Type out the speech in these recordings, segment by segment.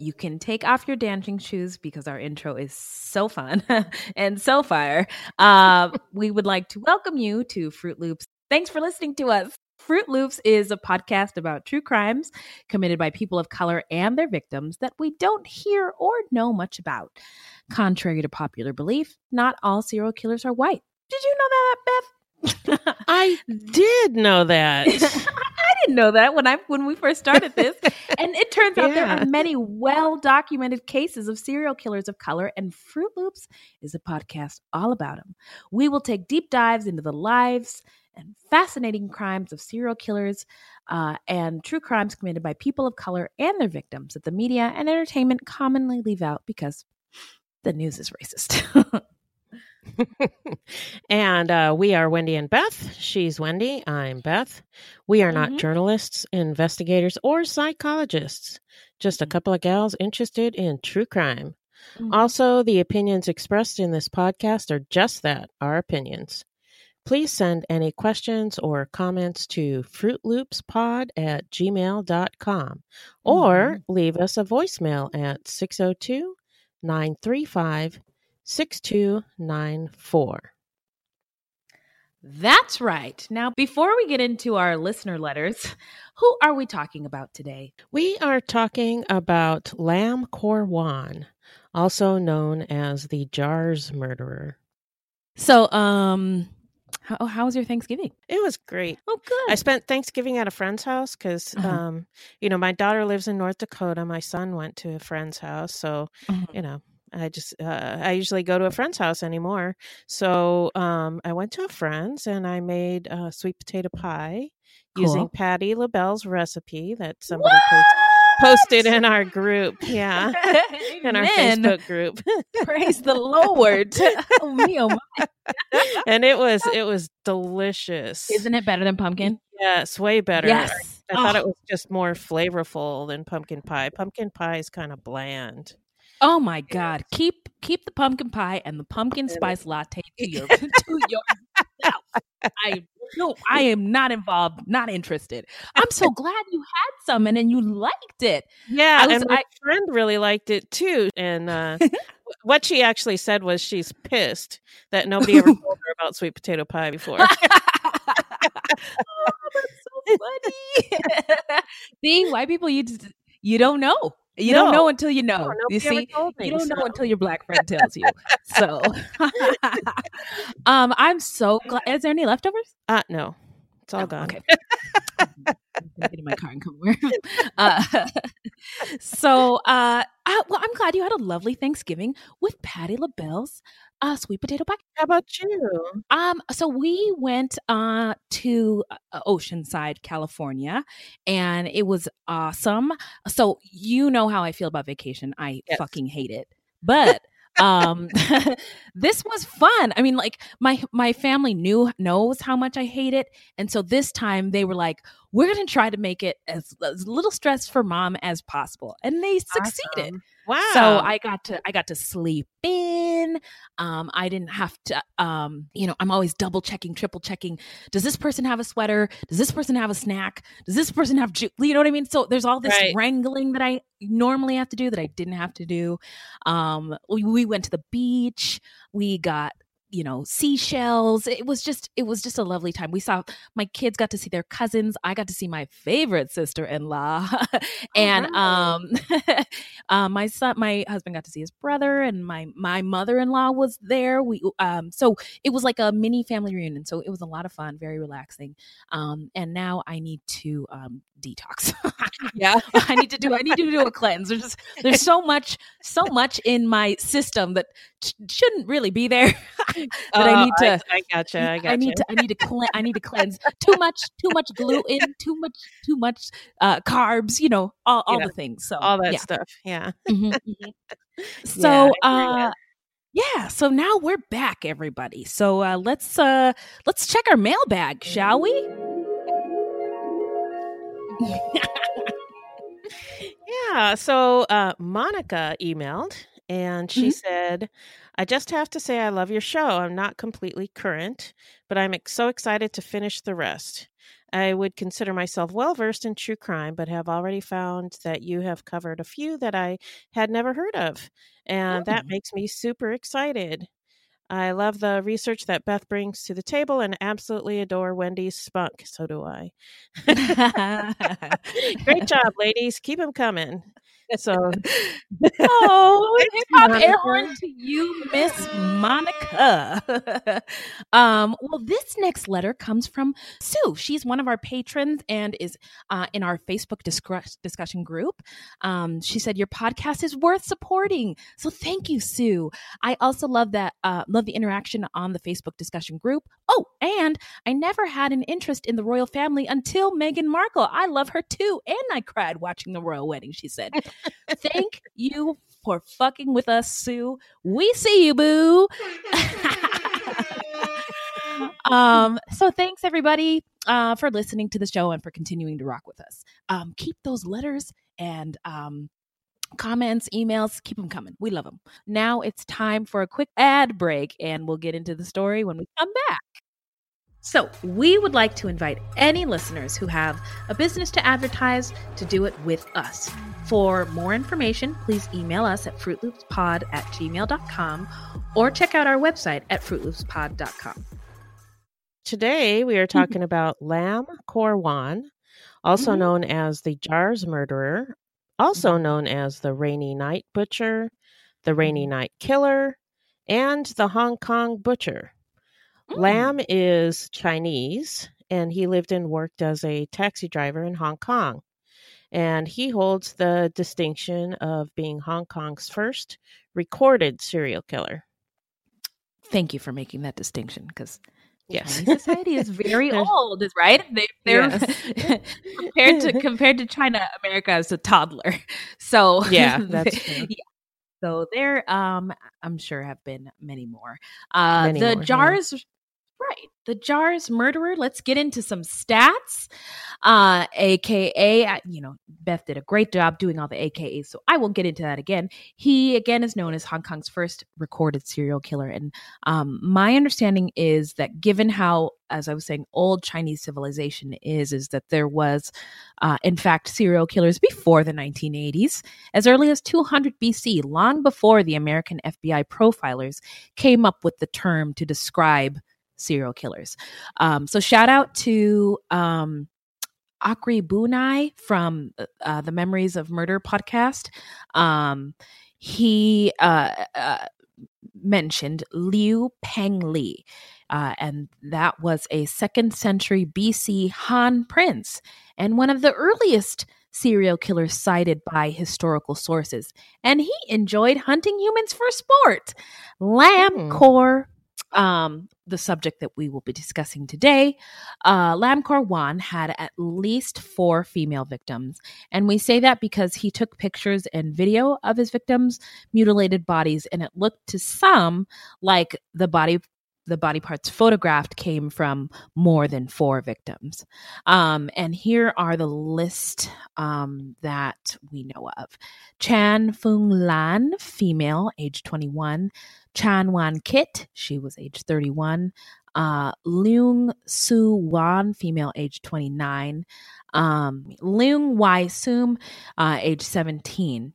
You can take off your dancing shoes because our intro is so fun and so fire. Uh, we would like to welcome you to Fruit Loops. Thanks for listening to us. Fruit Loops is a podcast about true crimes committed by people of color and their victims that we don't hear or know much about. Contrary to popular belief, not all serial killers are white. Did you know that, Beth? I did know that. I didn't know that when I when we first started this. and it turns out there are many well documented cases of serial killers of color, and Fruit Loops is a podcast all about them. We will take deep dives into the lives and fascinating crimes of serial killers uh, and true crimes committed by people of color and their victims that the media and entertainment commonly leave out because the news is racist. and uh, we are Wendy and Beth. She's Wendy. I'm Beth. We are not Mhm. journalists, investigators, or psychologists, just a couple of gals interested in true crime. Mhm. Also, the opinions expressed in this podcast are just that our opinions. Please send any questions or comments to fruitloopspod at gmail.com or leave us a voicemail at 602 935 6294. That's right. Now, before we get into our listener letters, who are we talking about today? We are talking about Lam Korwan, also known as the Jars murderer. So, um, how, how was your Thanksgiving? It was great. Oh, good. I spent Thanksgiving at a friend's house because, Uh-huh. um, you know, my daughter lives in North Dakota. My son went to a friend's house. So, Mhm. you know, I just, uh, I usually go to a friend's house anymore. So um, I went to a friend's and I made uh, sweet potato pie using Patty LaBelle's recipe that somebody post- posted in our group. Yeah. in our. Facebook group. Praise the Lord. oh, me, oh, my. and it was, it was delicious. Isn't it better than pumpkin? Yes, way better. Yes. I thought Oh. it was just more flavorful than pumpkin pie. Pumpkin pie is kind of bland. Oh my God! Keep keep the pumpkin pie and the pumpkin spice latte to your to yourself. I no, I am not involved. Not interested. I'm so glad you had some and then you liked it. Yeah, was- and my I- friend really liked it too. And uh, what she actually said was she's pissed that nobody ever told her about sweet potato pie before. oh, that's so funny. See, white people, you just, you don't know. You No. don't know until you know. No, you see, me, you don't know until your black friend tells you. So, um, I'm so glad. Is there any leftovers? Uh, no, it's all Oh, gone. Okay. Get in my car and come over. Uh, so, uh, uh, well, I'm glad you had a lovely Thanksgiving with Patty LaBelle's uh, sweet potato pie. How about you? Um, so we went uh to uh, Oceanside, California, and it was awesome. So you know how I feel about vacation. I Yes. fucking hate it. But um this was fun. I mean, like my my family knew knows how much I hate it. And so this time they were like, we're gonna try to make it as, as little stress for mom as possible. And they succeeded. Wow. So I got to I got to sleep in. Um, I didn't have to. Um, you know, I'm always double checking, triple checking. Does this person have a sweater? Does this person have a snack? Does this person have? Ju-? You know what I mean? So there's all this Right. wrangling that I normally have to do that I didn't have to do. Um, we, we went to the beach. We got you know seashells it was just it was just a lovely time. We saw my kids got to see their cousins i got to see my favorite sister-in-law and um uh, my son my husband got to see his brother and my my mother-in-law was there. We um so it was like a mini family reunion so it was a lot of fun very relaxing um and now i need to um detox. Yeah. i need to do i need to do a cleanse. There's just, there's so much so much in my system that sh- shouldn't really be there that i Oh, need to I, gotcha. I gotcha. I need to I need to cle- I need to cleanse too much too much gluten too much too much uh carbs you know all, all Yeah. the things so all that yeah. stuff. Yeah. Mhm, mhm. so I agree, uh yeah so now we're back everybody so uh let's uh let's check our mailbag shall we Yeah. So uh, Monica emailed and she Mhm. said, I just have to say I love your show. I'm not completely current, but I'm ex- so excited to finish the rest. I would consider myself well versed in true crime, but have already found that you have covered a few that I had never heard of. And that Oh. makes me super excited. I love the research that Beth brings to the table and absolutely adore Wendy's spunk. So do I. Great job, ladies. Keep them coming. So, oh, hip hop air horn to you, Miss Monica. um, well, this next letter comes from Sue. She's one of our patrons and is uh, in our Facebook discuss- discussion group. Um, she said your podcast is worth supporting, so thank you, Sue. I also love that uh, love the interaction on the Facebook discussion group. Oh, and I never had an interest in the royal family until Meghan Markle. I love her too, and I cried watching the royal wedding. She said. Thank you for fucking with us, Sue. We see you, boo. um, so thanks everybody uh, for listening to the show and for continuing to rock with us. Um, keep those letters and um, comments, emails, keep them coming. We love them. Now it's time for a quick ad break, and we'll get into the story when we come back. So, we would like to invite any listeners who have a business to advertise to do it with us. For more information, please email us at fruitloopspod at gmail.com or check out our website at fruitloopspod.com. today we are mm-hmm. talking about Lam Korwan, also Mhm. known as the Jars murderer, also mm-hmm. known as the Rainy Night Butcher, the Rainy mm-hmm. Night Killer, and the Hong Kong Butcher. Mm. Lam is Chinese and he lived and worked as a taxi driver in Hong Kong. And he holds the distinction of being Hong Kong's first recorded serial killer. Thank you for making that distinction because Yes. Chinese society is very old, right? They, they're Yes. compared to compared to China, America is a toddler. So Yeah, that's true. yeah. So there, um, I'm sure have been many more. Uh, Many the more, yeah. Right? The jars murderer. Let's get into some stats. Uh, AKA, uh, you know, Beth did a great job doing all the AKAs, so I won't get into that again. He again is known as Hong Kong's first recorded serial killer, and um, my understanding is that given how, as I was saying, old Chinese civilization is, is that there was, uh, in fact, serial killers before the 1980s, as early as 200 BC, long before the American FBI profilers came up with the term to describe serial killers. Um, so shout out to um, Akri Bunai from uh, the Memories of Murder podcast. Um, he uh, uh, mentioned Liu Peng Li, uh, and that was a second century BC Han prince and one of the earliest serial killers cited by historical sources. And he enjoyed hunting humans for sport. Lam Kor um, the subject that we will be discussing today, uh, Lamkor Wan had at least four female victims. And we say that because he took pictures and video of his victims' mutilated bodies, and it looked to some like the body the body parts photographed came from more than four victims. Um, and here are the list um, that we know of Chan Fung Lan, female, age 21. Chan Wan Kit, she was age 31. Uh, Leung Su Wan, female, age 29. Um, Leung Wai Sum, uh, age 17.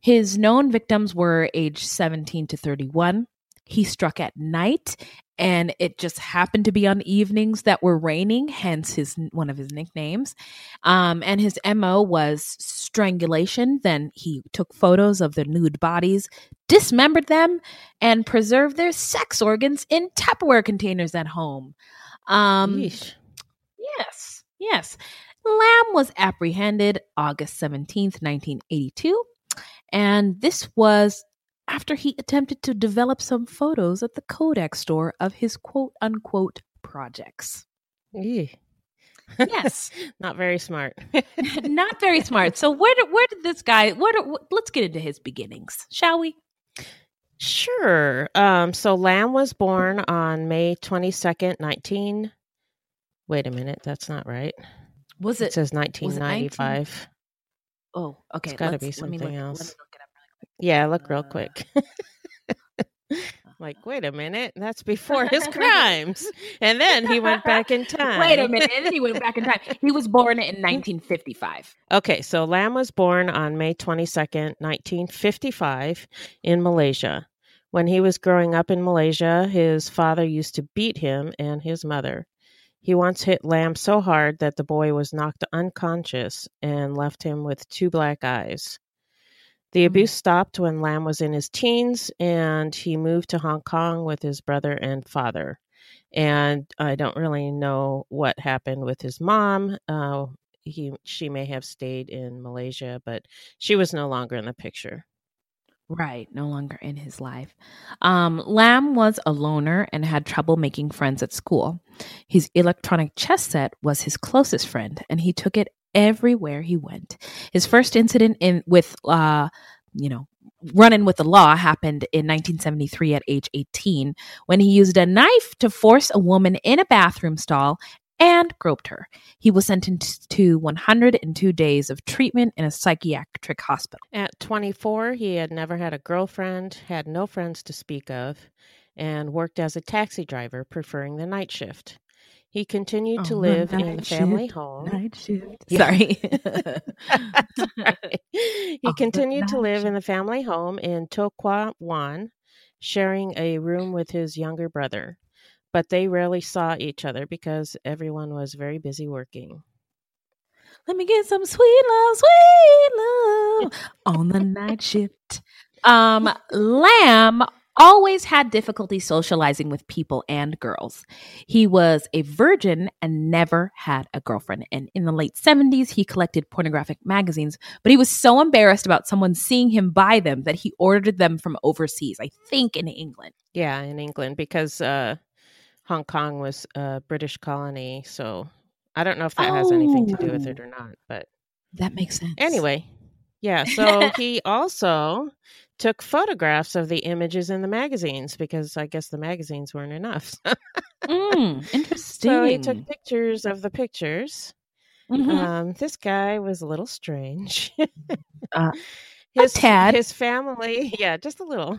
His known victims were age 17 to 31. He struck at night and it just happened to be on evenings that were raining hence his one of his nicknames. Um, and his mo was strangulation. Then he took photos of the nude bodies dismembered them and preserved their sex organs in tupperware containers at home. Um, yes yes. Lam was apprehended august 17th 1982 and this was after he attempted to develop some photos at the Kodak store of his quote unquote projects. yes, not very smart. not very smart. So where did where did this guy? Did, let's get into his beginnings, shall we? Sure. Um, so Lam was born on May twenty second, nineteen. Wait a minute, that's not right. Was it? It says nineteen ninety five. Oh, okay. It's got to be something else. Yeah, look real uh, quick. like, wait a minute, that's before his crimes. And then he went back in time. Wait a minute, and then he went back in time. He was born in 1955. Okay, so Lam was born on May 22nd, 1955, in Malaysia. When he was growing up in Malaysia, his father used to beat him and his mother. He once hit Lam so hard that the boy was knocked unconscious and left him with two black eyes. The mm-hmm. abuse stopped when Lam was in his teens and he moved to Hong Kong with his brother and father. And I don't really know what happened with his mom. Uh, he she may have stayed in Malaysia, but she was no longer in the picture. Right, no longer in his life. Um, Lam was a loner and had trouble making friends at school. His electronic chess set was his closest friend, and he took it everywhere he went. His first incident in with uh, you know, running with the law happened in 1973 at age 18 when he used a knife to force a woman in a bathroom stall and groped her. He was sentenced to 102 days of treatment in a psychiatric hospital. At 24, he had never had a girlfriend, had no friends to speak of, and worked as a taxi driver, preferring the night shift. He continued oh, to live in the family shift, home. Night shift. Sorry. Sorry. He oh, continued to live shift. in the family home in Tokwa Wan, sharing a room with his younger brother. But they rarely saw each other because everyone was very busy working. Let me get some sweet love, sweet love on the night shift. Um, Lam always had difficulty socializing with people and girls. He was a virgin and never had a girlfriend. And in the late 70s, he collected pornographic magazines, but he was so embarrassed about someone seeing him buy them that he ordered them from overseas, I think in England. Yeah, in England, because uh, Hong Kong was a British colony. So I don't know if that oh. has anything to do with it oh. or not, but that makes sense. Anyway, yeah, so he also took photographs of the images in the magazines because I guess the magazines weren't enough. mm, interesting. So he took pictures of the pictures. Mm-hmm. Um, this guy was a little strange. uh, his tad. his family, yeah, just a little.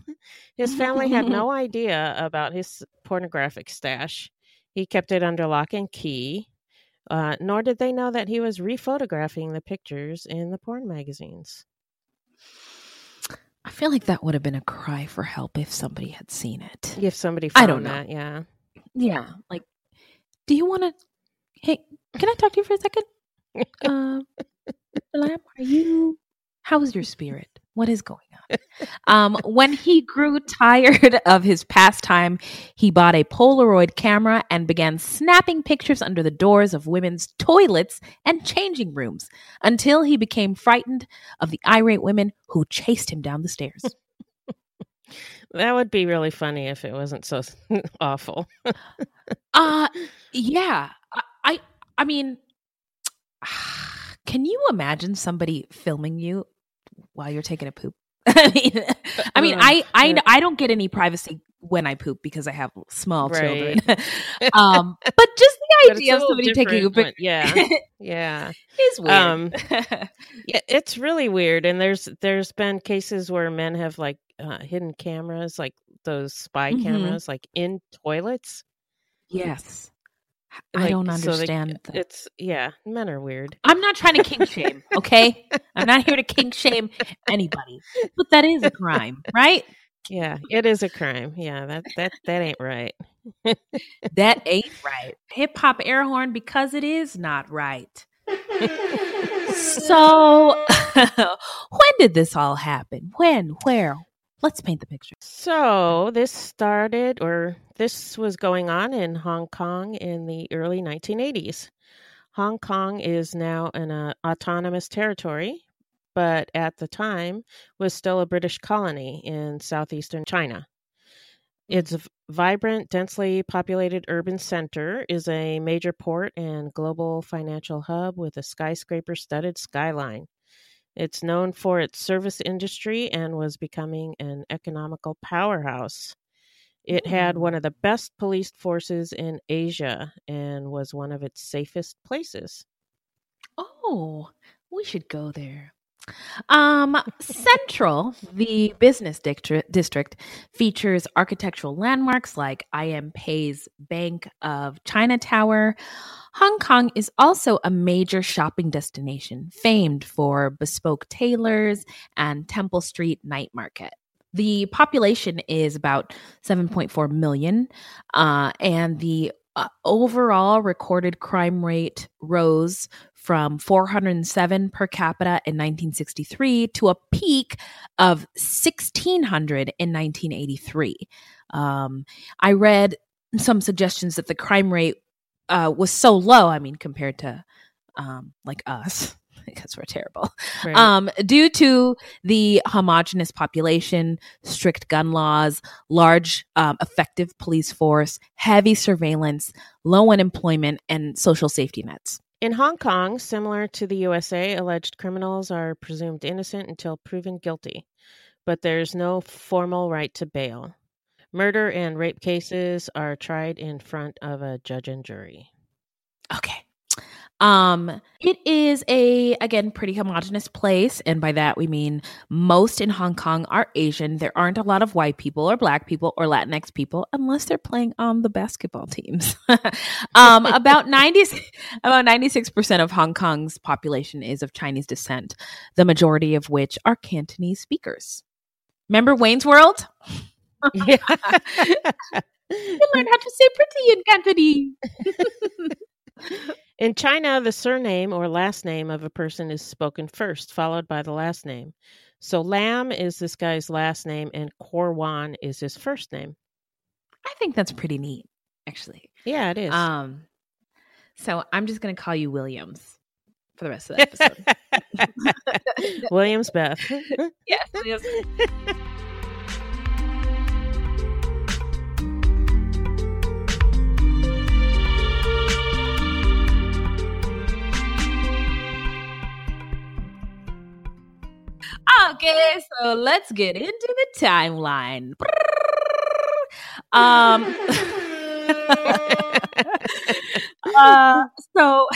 His family had no idea about his pornographic stash. He kept it under lock and key. Uh, nor did they know that he was rephotographing the pictures in the porn magazines. I feel like that would have been a cry for help if somebody had seen it. If somebody I don't know. That, yeah. Yeah. Like, do you want to? Hey, can I talk to you for a second? uh, Lam, are you? How's your spirit? What is going on? Um, when he grew tired of his pastime, he bought a Polaroid camera and began snapping pictures under the doors of women's toilets and changing rooms until he became frightened of the irate women who chased him down the stairs. That would be really funny if it wasn't so awful. uh yeah. I, I I mean can you imagine somebody filming you while you're taking a poop? I mean, I mean, I, I, I don't get any privacy when I poop because I have small Right. children. um, but just the idea of somebody taking a poop yeah, yeah. is weird. Um, Yeah, it's really weird. And there's there's been cases where men have like uh, hidden cameras, like those spy Mhm. cameras, like in toilets. yes, I don't so they- understand. It's yeah, men are weird. I'm not trying to kink shame, okay? I'm not here to kink shame anybody, but that is a crime, right? Yeah, it is a crime. Yeah, that that that ain't right. That ain't right. Hip hop air horn because it is not right. so, when did this all happen? When? Where? Let's paint the picture. So this started, or this was going on in Hong Kong in the early 1980s. Hong Kong is now an uh, autonomous territory, but at the time was still a British colony in southeastern China. Its vibrant, densely populated urban center is a major port and global financial hub with a skyscraper studded skyline. It's known for its service industry and was becoming an economical powerhouse. It had Hmm. one of the best police forces in Asia and was one of its safest places. Oh, we should go there. Um, Central, the business district, features architectural landmarks like IM Pei's Bank of China Tower. Hong Kong is also a major shopping destination, famed for bespoke tailors and Temple Street night market. The population is about 7.4 million, uh, and the uh, overall recorded crime rate rose from 407 per capita in 1963 to a peak of 1600 in 1983. Um, I read some suggestions that the crime rate uh, was so low. I mean, compared to um, like us, because we're terrible. Right? Um, due to the homogenous population, strict gun laws, large um, effective police force, heavy surveillance, low unemployment, and social safety nets. In Hong Kong, similar to the USA, alleged criminals are presumed innocent until proven guilty, but there's no formal right to bail. Murder and rape cases are tried in front of a judge and jury. Okay. Um, it is a again pretty homogenous place, and by that we mean most in Hong Kong are Asian. There aren't a lot of white people or black people or Latinx people unless they're playing on the basketball teams. um, about ninety about ninety six percent of Hong Kong's population is of Chinese descent, the majority of which are Cantonese speakers. Remember Wayne's World? Yeah. You learn how to say pretty in Cantonese. In China, the surname or last name of a person is spoken first, followed by the last name. So Lam is this guy's last name, and Korwan is his first name. I think that's pretty neat, actually. Yeah, it is. Um, so I'm just going to call you Williams for the rest of the episode. Williams Beth. yes, Williams. Okay, so let's get into the timeline. Um, uh, so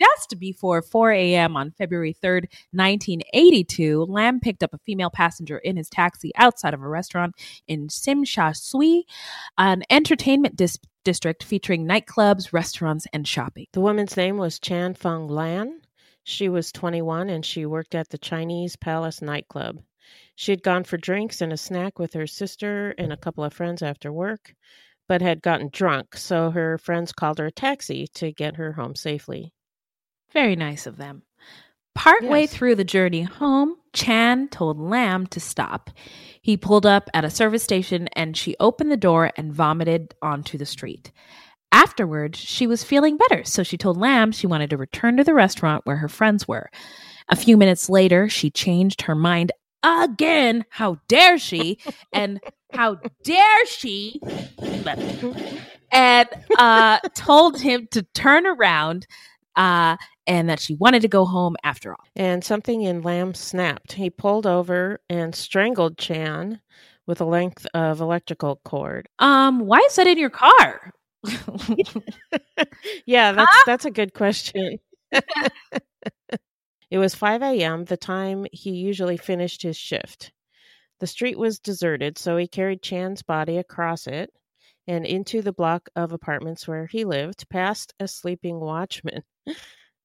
just before 4 a.m. on February 3rd, 1982, Lam picked up a female passenger in his taxi outside of a restaurant in Tsim Sha Tsui, an entertainment dis- district featuring nightclubs, restaurants, and shopping. The woman's name was Chan Fung Lan. She was 21 and she worked at the Chinese Palace nightclub. She had gone for drinks and a snack with her sister and a couple of friends after work, but had gotten drunk, so her friends called her a taxi to get her home safely. Very nice of them. Partway Yes. through the journey home, Chan told Lam to stop. He pulled up at a service station and she opened the door and vomited onto the street. Afterwards, she was feeling better, so she told Lam she wanted to return to the restaurant where her friends were. A few minutes later, she changed her mind again. How dare she? And how dare she? And uh, told him to turn around uh, and that she wanted to go home after all. And something in Lam snapped. He pulled over and strangled Chan with a length of electrical cord. Um, why is that in your car? yeah, that's that's a good question. it was 5 a.m., the time he usually finished his shift. The street was deserted, so he carried Chan's body across it and into the block of apartments where he lived, past a sleeping watchman.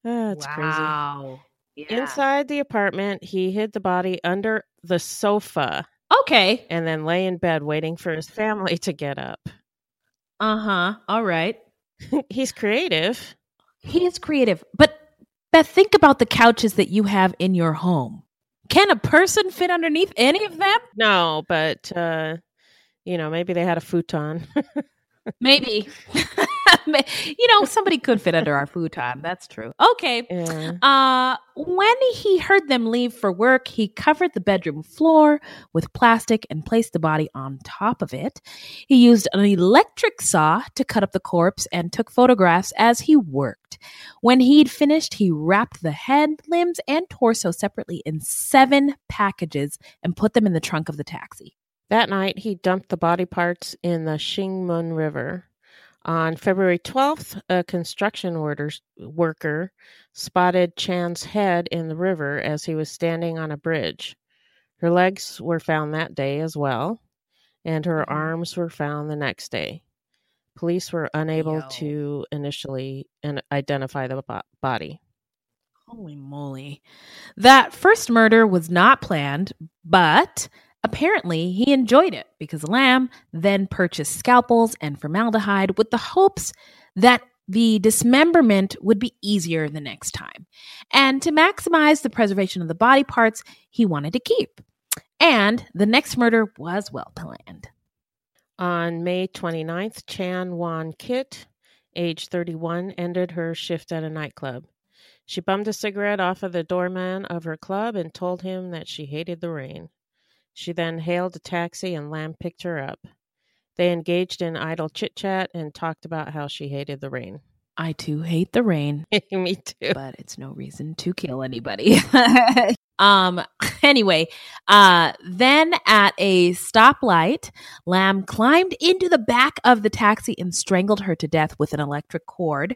Ah, it's crazy. wow. Yeah. Inside the apartment, he hid the body under the sofa Okay. and then lay in bed waiting for his family to get up. Uh huh. All right. He's creative. He is creative. But Beth, think about the couches that you have in your home. Can a person fit underneath any of them? No, but uh you know, maybe they had a futon. Maybe. you know, somebody could fit under our futon. That's true. Okay. yeah. Uh, when he heard them leave for work, he covered the bedroom floor with plastic and placed the body on top of it. He used an electric saw to cut up the corpse and took photographs as he worked. When he'd finished, he wrapped the head, limbs, and torso separately in seven packages and put them in the trunk of the taxi. That night, he dumped the body parts in the Shingmun River. On February 12th, a construction orders, worker spotted Chan's head in the river as he was standing on a bridge. Her legs were found that day as well, and her Mhm. arms were found the next day. Police were unable Yo. to initially identify the body. Holy moly. That first murder was not planned, but apparently he enjoyed it because Lam then purchased scalpels and formaldehyde with the hopes that the dismemberment would be easier the next time. And to maximize the preservation of the body parts he wanted to keep. And the next murder was well planned. On May 29th, Chan Wan Kit, age 31, ended her shift at a nightclub. She bummed a cigarette off of the doorman of her club and told him that she hated the rain. She then hailed a taxi and Lam picked her up. They engaged in idle chit chat and talked about how she hated the rain. I too hate the rain. Me too. but it's no reason to kill anybody. um anyway, uh then at a stoplight, Lam climbed into the back of the taxi and strangled her to death with an electric cord.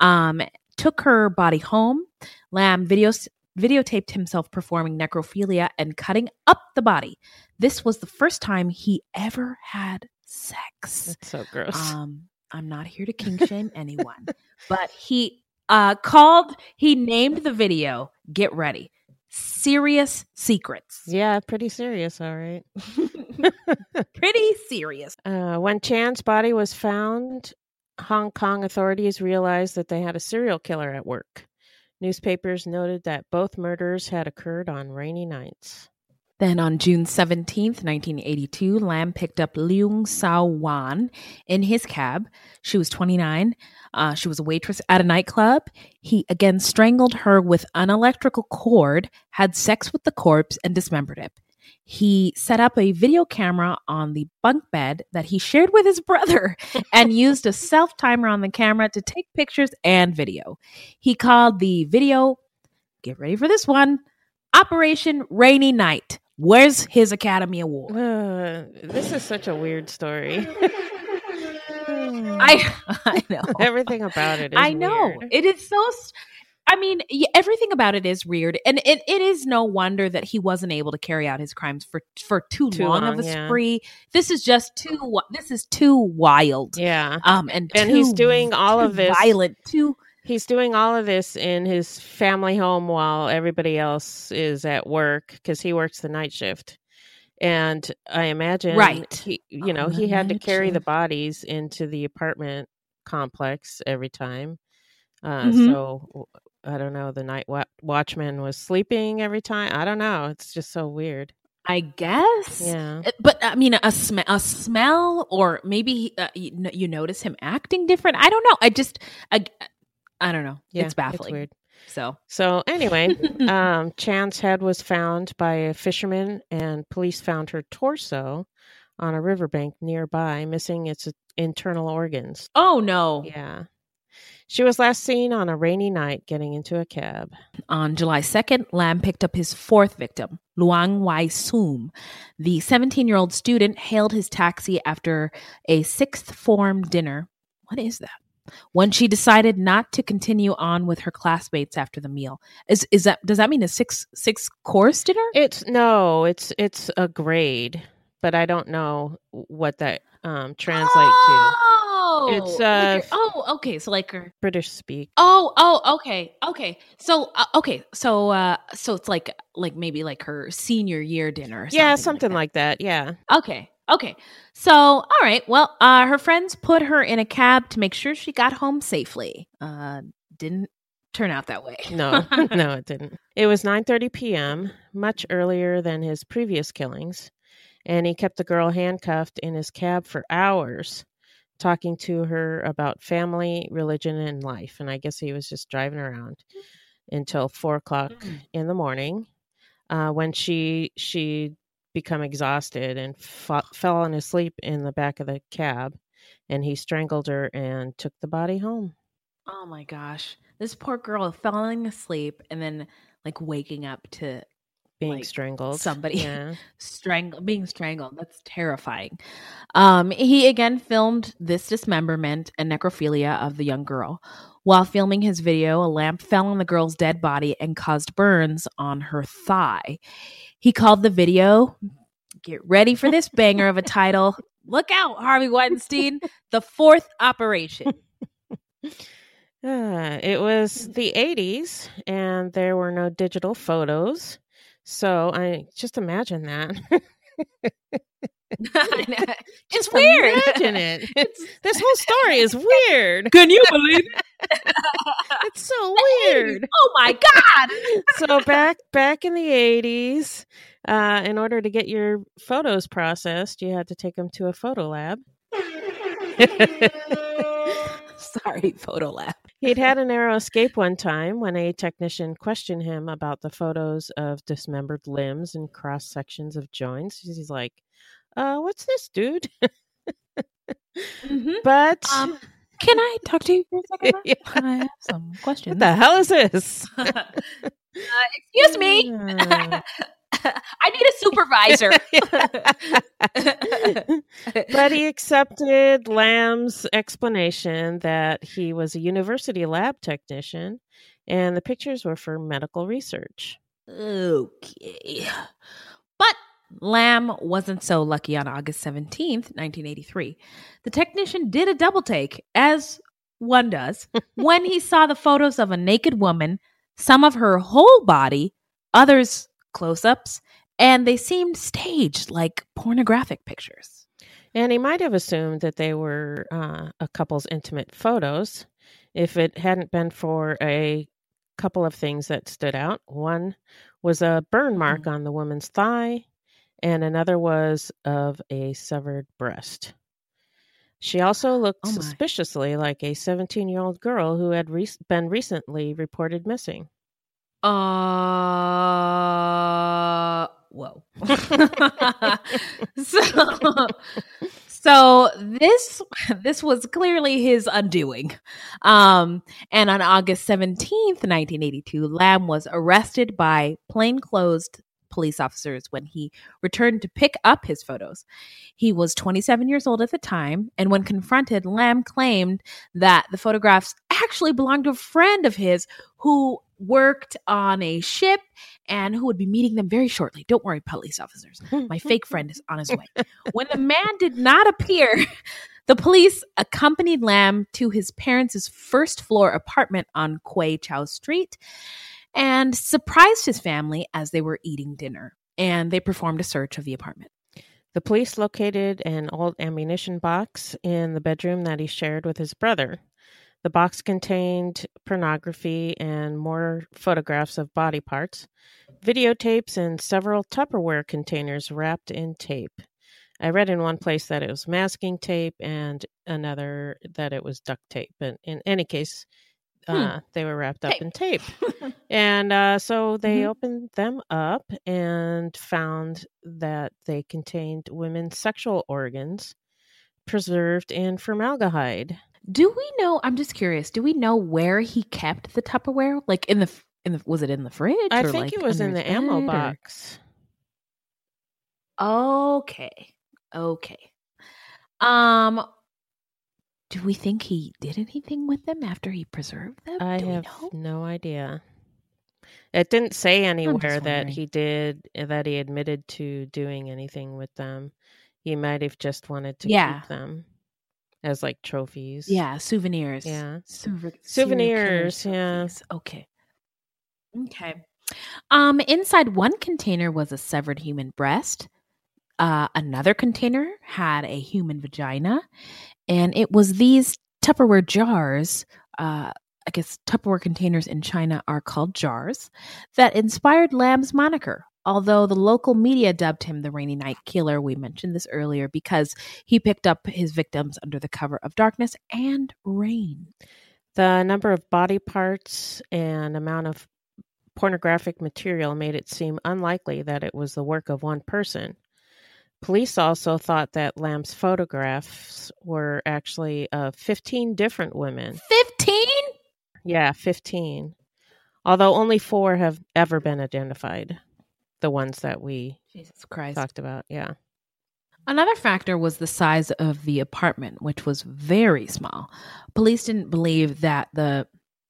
Um took her body home. Lam videos videotaped himself performing necrophilia and cutting up the body. This was the first time he ever had sex. That's so gross. Um, I'm not here to kink shame anyone, but he uh, called, he named the video, get ready, Serious Secrets. yeah, pretty serious, all right. Pretty serious. Uh, when Chan's body was found, Hong Kong authorities realized that they had a serial killer at work. Newspapers noted that both murders had occurred on rainy nights. Then on June 17th, 1982, Lam picked up Leung Sao Wan in his cab. She was 29. Uh, she was a waitress at a nightclub. He again strangled her with an electrical cord, had sex with the corpse, and dismembered it. He set up a video camera on the bunk bed that he shared with his brother and used a self timer on the camera to take pictures and video. He called the video, get ready for this one, Operation Rainy Night. Where's his Academy Award? Uh, this is such a weird story. I I know. Everything about it is I know. weird. It is so I mean, everything about it is weird, and it, it is no wonder that he wasn't able to carry out his crimes for for too, Too long, long, of a yeah. spree. This is just too. This is too wild. Yeah. Um, and And he's doing all of this- violent. Too He's doing all of this in his family home while everybody else is at work because he works the night shift. And I imagine, Right. He, you know, he had to carry the bodies into the apartment complex every time. Uh, Mhm. So, I don't know, the night watchman was sleeping every time. I don't know. It's just so weird. I guess. Yeah. Uh, But I mean, a smell, a smell, or maybe he- uh, you, n- you notice him acting different. I don't know. I just, I, I don't know. Yeah, it's baffling. weird. So, So anyway, um, Chan's head was found by a fisherman, and police found her torso on a riverbank nearby, missing its internal organs. oh no. Yeah. She was last seen on a rainy night getting into a cab. On July 2nd, Lam picked up his fourth victim, Leung Wai Sum. The 17 year old student hailed his taxi after a sixth form dinner. What is that? When she decided not to continue on with her classmates after the meal. Is is that does that mean a six six course dinner? It's no, it's it's a grade, but I don't know what that um translate to. Oh, It's, uh, your- oh, okay. So like, her- British speak. oh, oh, okay, okay. So, uh, okay, so, uh, so it's like, like maybe like her senior year dinner. Or Yeah, something something like like that. Yeah. Okay, okay. So, all right. Well, uh, her friends put her in a cab to make sure she got home safely. Uh, didn't turn out that way. No, no, it didn't. It was 9:30 p.m., much earlier than his previous killings, and he kept the girl handcuffed in his cab for hours, talking to her about family, religion, and life. And I guess he was just driving around until four o'clock in the morning, uh, when she she become exhausted and fell asleep in the back of the cab, and he strangled her and took the body home. Oh my gosh, this poor girl falling asleep and then like waking up to Being Like, strangled. somebody. Yeah. strangle being strangled that's terrifying um he again filmed this dismemberment and necrophilia of the young girl while filming his video a lamp fell on the girl's dead body and caused burns on her thigh he called the video get ready for this banger of a title look out harvey weinstein the fourth operation Uh, it was the 80s and there were no digital photos. So I just imagine that. it's Just weird Imagine it. It's, this whole story is weird. can you believe it It's so weird. oh my god So back back in the 80s, uh, in order to get your photos processed, you had to take them to a photo lab. sorry photo lab He'd had a narrow escape one time when a technician questioned him about the photos of dismembered limbs and cross sections of joints. He's like, uh, what's this, dude? Mhm. But Um, can I talk to you for a second? Yeah. I have some questions. what the hell is this? uh, excuse me. I need a supervisor. but he accepted Lam's explanation that he was a university lab technician and the pictures were for medical research. okay. But Lam wasn't so lucky on August 17th, 1983. The technician did a double take, as one does, when he saw the photos of a naked woman, some of her whole body, others close ups, and they seemed staged like pornographic pictures. And he might have assumed that they were uh, a couple's intimate photos if it hadn't been for a couple of things that stood out. One was a burn mark on the woman's thigh, and another was of a severed breast. She also looked Oh suspiciously like a 17 year old girl who had re- been recently reported missing. Uh, whoa. so, so this this was clearly his undoing. Um, and on August seventeenth, nineteen eighty two, Lam was arrested by plainclothes police officers when he returned to pick up his photos. He was 27 years old at the time, and when confronted, Lam claimed that the photographs actually belonged to a friend of his who worked on a ship and who would be meeting them very shortly. Don't worry, police officers. My fake friend is on his way. When the man did not appear, the police accompanied Lam to his parents' first floor apartment on Kwei Chow Street and surprised his family as they were eating dinner. And they performed a search of the apartment. The police located an old ammunition box in the bedroom that he shared with his brother. The box contained pornography and more photographs of body parts, videotapes, and several Tupperware containers wrapped in tape. I read in one place that it was masking tape and another that it was duct tape. But in any case, Hmm. uh, they were wrapped up Tape. in tape. And uh, so they Mhm. opened them up and found that they contained women's sexual organs preserved in formaldehyde. Do we know? I'm just curious. Do we know where he kept the Tupperware? Like in the in the was it in the fridge? I think like, it was in the ammo or- box. Okay. Okay. Um do we think he did anything with them after he preserved them? I Do we have know? no idea. It didn't say anywhere that he did that he admitted to doing anything with them. He might have just wanted to Yeah. keep them as like trophies. Yeah, souvenirs. Yeah. Souver- Souvenirs, yeah. Okay. Okay. Um, inside one container was a severed human breast. Uh, another container had a human vagina, and it was these Tupperware jars. Uh, I guess Tupperware containers in China are called jars that inspired Lam's moniker. Although the local media dubbed him the Rainy Night Killer, we mentioned this earlier because he picked up his victims under the cover of darkness and rain. The number of body parts and amount of pornographic material made it seem unlikely that it was the work of one person. Police also thought that Lam's photographs were actually of 15 different women. 15? Yeah, 15. Although only four have ever been identified. The ones that we Jesus Christ. talked about. Yeah. Another factor was the size of the apartment, which was very small. Police didn't believe that the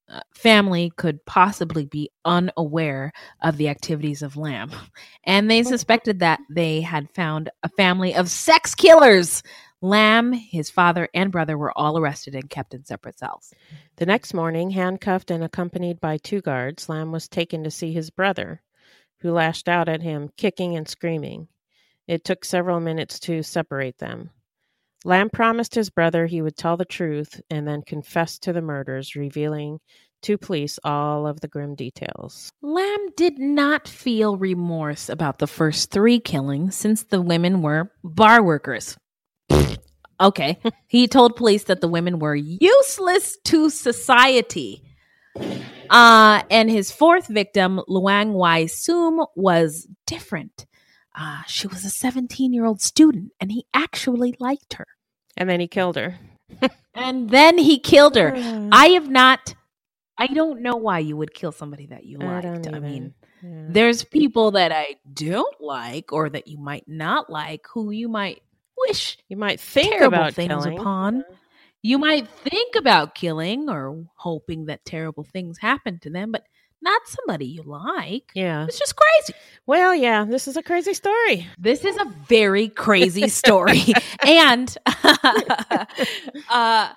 uh, family could possibly be unaware of the activities of Lam, and they suspected that they had found a family of sex killers. Lam, his father, and brother were all arrested and kept in separate cells. The next morning, handcuffed and accompanied by two guards, Lam was taken to see his brother, who lashed out at him, kicking and screaming. It took several minutes to separate them. Lam promised his brother he would tell the truth and then confessed to the murders, revealing to police all of the grim details. Lam did not feel remorse about the first three killings since the women were bar workers. okay. he told police that the women were useless to society. Uh, and his fourth victim, Leung Wai Sum, was different. Uh, she was a 17 year old student and he actually liked her. And then he killed her. And then he killed her. I have not, I don't know why you would kill somebody that you I liked. don't I mean, Yeah. there's people that I don't like or that you might not like who you might wish you might think terrible about things killing. upon. You might think about killing or hoping that terrible things happen to them, but not somebody you like. Yeah. It's just crazy. Well, yeah, this is a crazy story. This is a very crazy story. and uh, I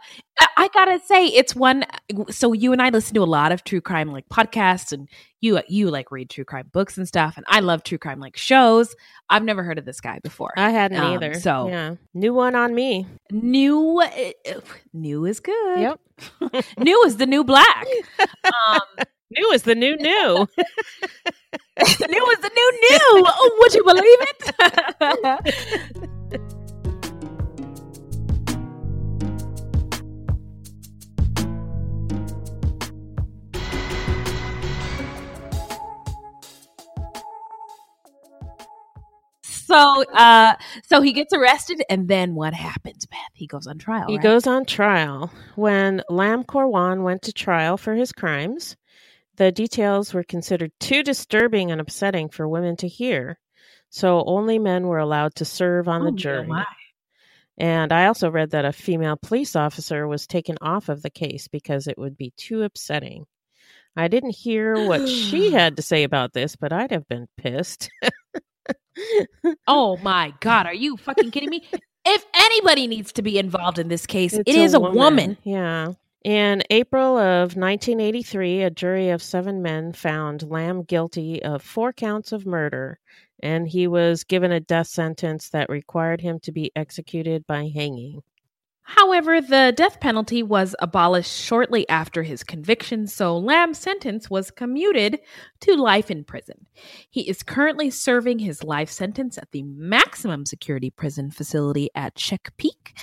I gotta say, it's one. So you and I listen to a lot of true crime like podcasts, and you you like read true crime books and stuff. And I love true crime like shows. I've never heard of this guy before. I hadn't Um, either. so- yeah, new one on me. new, uh, new is good. Yep. new is the new black. Um, New is the new new. new is the new new. Oh, would you believe it? So, uh, so he gets arrested, and then what happens, Beth? He goes on trial. He right? goes on trial. When Lam Korwan went to trial for his crimes, the details were considered too disturbing and upsetting for women to hear. So only men were allowed to serve on Oh, the jury. my. And I also read that a female police officer was taken off of the case because it would be too upsetting. I didn't hear what she had to say about this, but I'd have been pissed. Oh my God, are you fucking kidding me? If anybody needs to be involved in this case, It's it is a woman. Yeah. In April of 1983, a jury of seven men found Lam guilty of four counts of murder, and he was given a death sentence that required him to be executed by hanging. However, the death penalty was abolished shortly after his conviction, so Lam's sentence was commuted to life in prison. He is currently serving his life sentence at the maximum security prison facility at Shek Pik.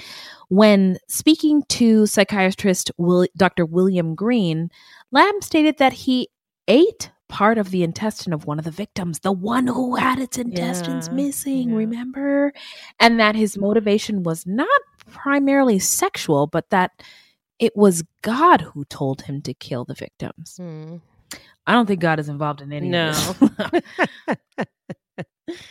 When speaking to psychiatrist Will- Dr. William Green, Lam stated that he ate part of the intestine of one of the victims, the one who had its intestines Yeah, missing, yeah. remember? And that his motivation was not primarily sexual, but that it was God who told him to kill the victims. Hmm. I don't think God is involved in any No.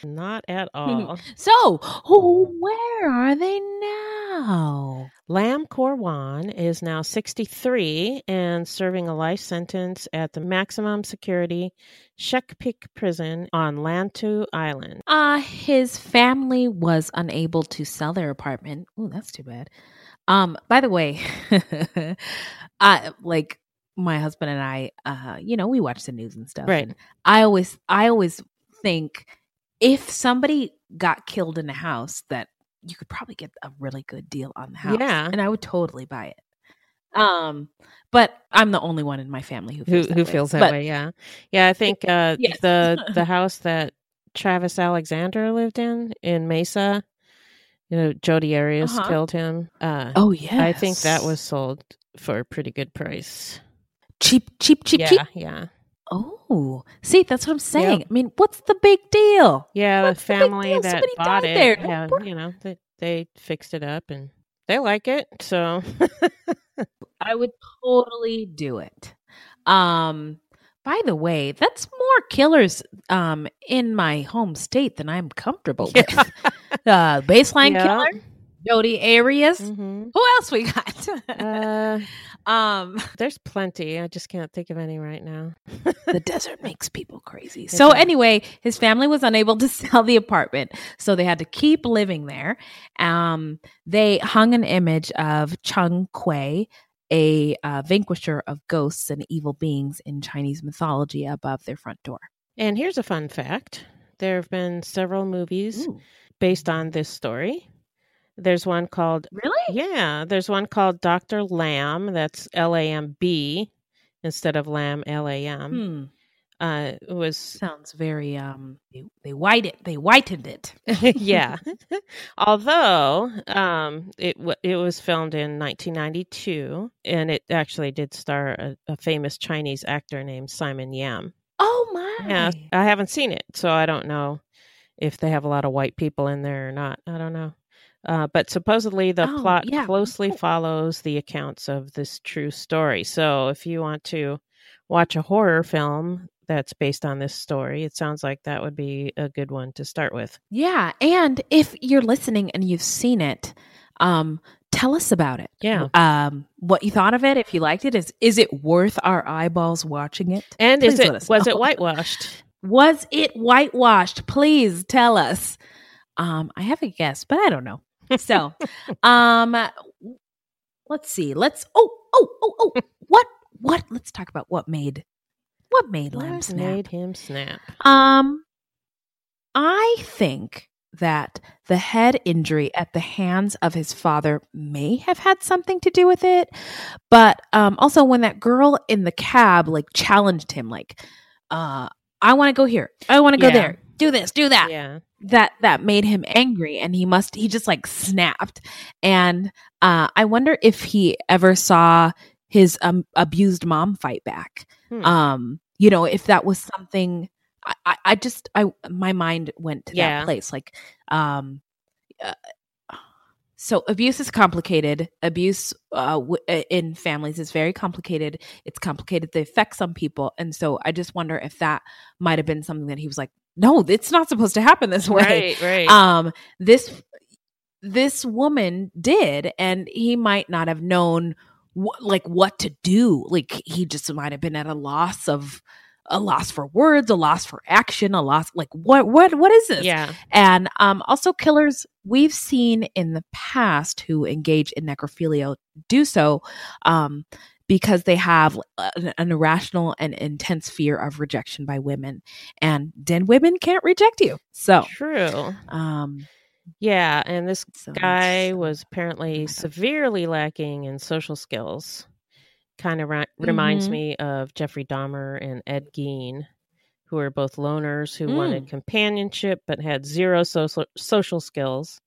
Not at all. so, who, where are they now? Lam Korwan is now 63 and serving a life sentence at the maximum security Shek Pik prison on Lantau Island. Uh, his family was unable to sell their apartment. Oh, that's too bad. Um, by the way, I like my husband and I, uh, you know, we watch the news and stuff. Right. and I always I always think if somebody got killed in a house that you could probably get a really good deal on the house. Yeah. And I would totally buy it. Um, but I'm the only one in my family who Who feels that who way. feels that But- way? Yeah, yeah. I think uh, Yes. the the house that Travis Alexander lived in in Mesa, you know, Jodi Arias Uh-huh. killed him. Uh, Oh yeah. I think that was sold for a pretty good price. cheap, cheap, cheap, yeah, cheap. yeah, Oh, see, that's what I'm saying. Yep. I mean, what's the big deal? yeah. What's the the family deal? that Somebody bought it, there. yeah, you know, they they fixed it up and they like it. So I would totally do it. Um, by the way, that's more killers um in my home state than I'm comfortable with. Uh, baseline Yeah. killer, Jodi Arias. hmm Who else we got? uh, um, there's plenty. I just can't think of any right now. the desert makes people crazy. So does. anyway, his family was unable to sell the apartment, so they had to keep living there. Um, they hung an image of Chung Kuei, a uh, vanquisher of ghosts and evil beings in Chinese mythology, above their front door. And here's a fun fact: there have been several movies based on this story. There's one called Really? yeah, there's one called Doctor Lamb. That's L A M B instead of Lam L A M. Hmm. Uh, it was Sounds very um. They, they white it. They whitened it. yeah. Although um, it it was filmed in 1992, and it actually did star a, a famous Chinese actor named Simon Yam. Oh my! Yeah, I haven't seen it, so I don't know if they have a lot of white people in there or not. I don't know. Uh, but supposedly the Oh, plot yeah. closely follows the accounts of this true story. So if you want to watch a horror film that's based on this story, it sounds like that would be a good one to start with. Yeah, and if you're listening and you've seen it, um, tell us about it. Yeah. Um, what you thought of it? If you liked it, is is it worth our eyeballs watching it? And is Please it was it whitewashed? Was it whitewashed? Please tell us. Um, I have a guess, but I don't know. So, um, let's see. Let's. Oh, oh, oh, oh. What? What? Let's talk about what made what made Lam What snap. made him snap? Um, I think that the head injury at the hands of his father may have had something to do with it, but um, also when that girl in the cab like challenged him, like, uh, "I want to go here, I want to go Yeah. there, do this, do that," Yeah. that that made him angry, and he must he just like snapped, and uh, I wonder if he ever saw his um, abused mom fight back. Hmm. um you know if that was something I, I just i my mind went to Yeah. that place like um uh, so abuse is complicated. Abuse uh, w- in families is very complicated. It's complicated. To affect some people. And so i just wonder if that might have been something that he was like no it's not supposed to happen this way Right, right. um this this woman did and he might not have known wh- like what to do like he just might have been at a loss of a loss for words a loss for action a loss like what what what is this yeah. and um, also, killers we've seen in the past who engage in necrophilia do so um, because they have an, an irrational and intense fear of rejection by women. And then women can't reject you. So, True. um, Yeah, and this So guy was apparently severely lacking in social skills. Kind of ri- reminds Mhm. me of Jeffrey Dahmer and Ed Gein, who are both loners who wanted Mm. companionship but had zero social social skills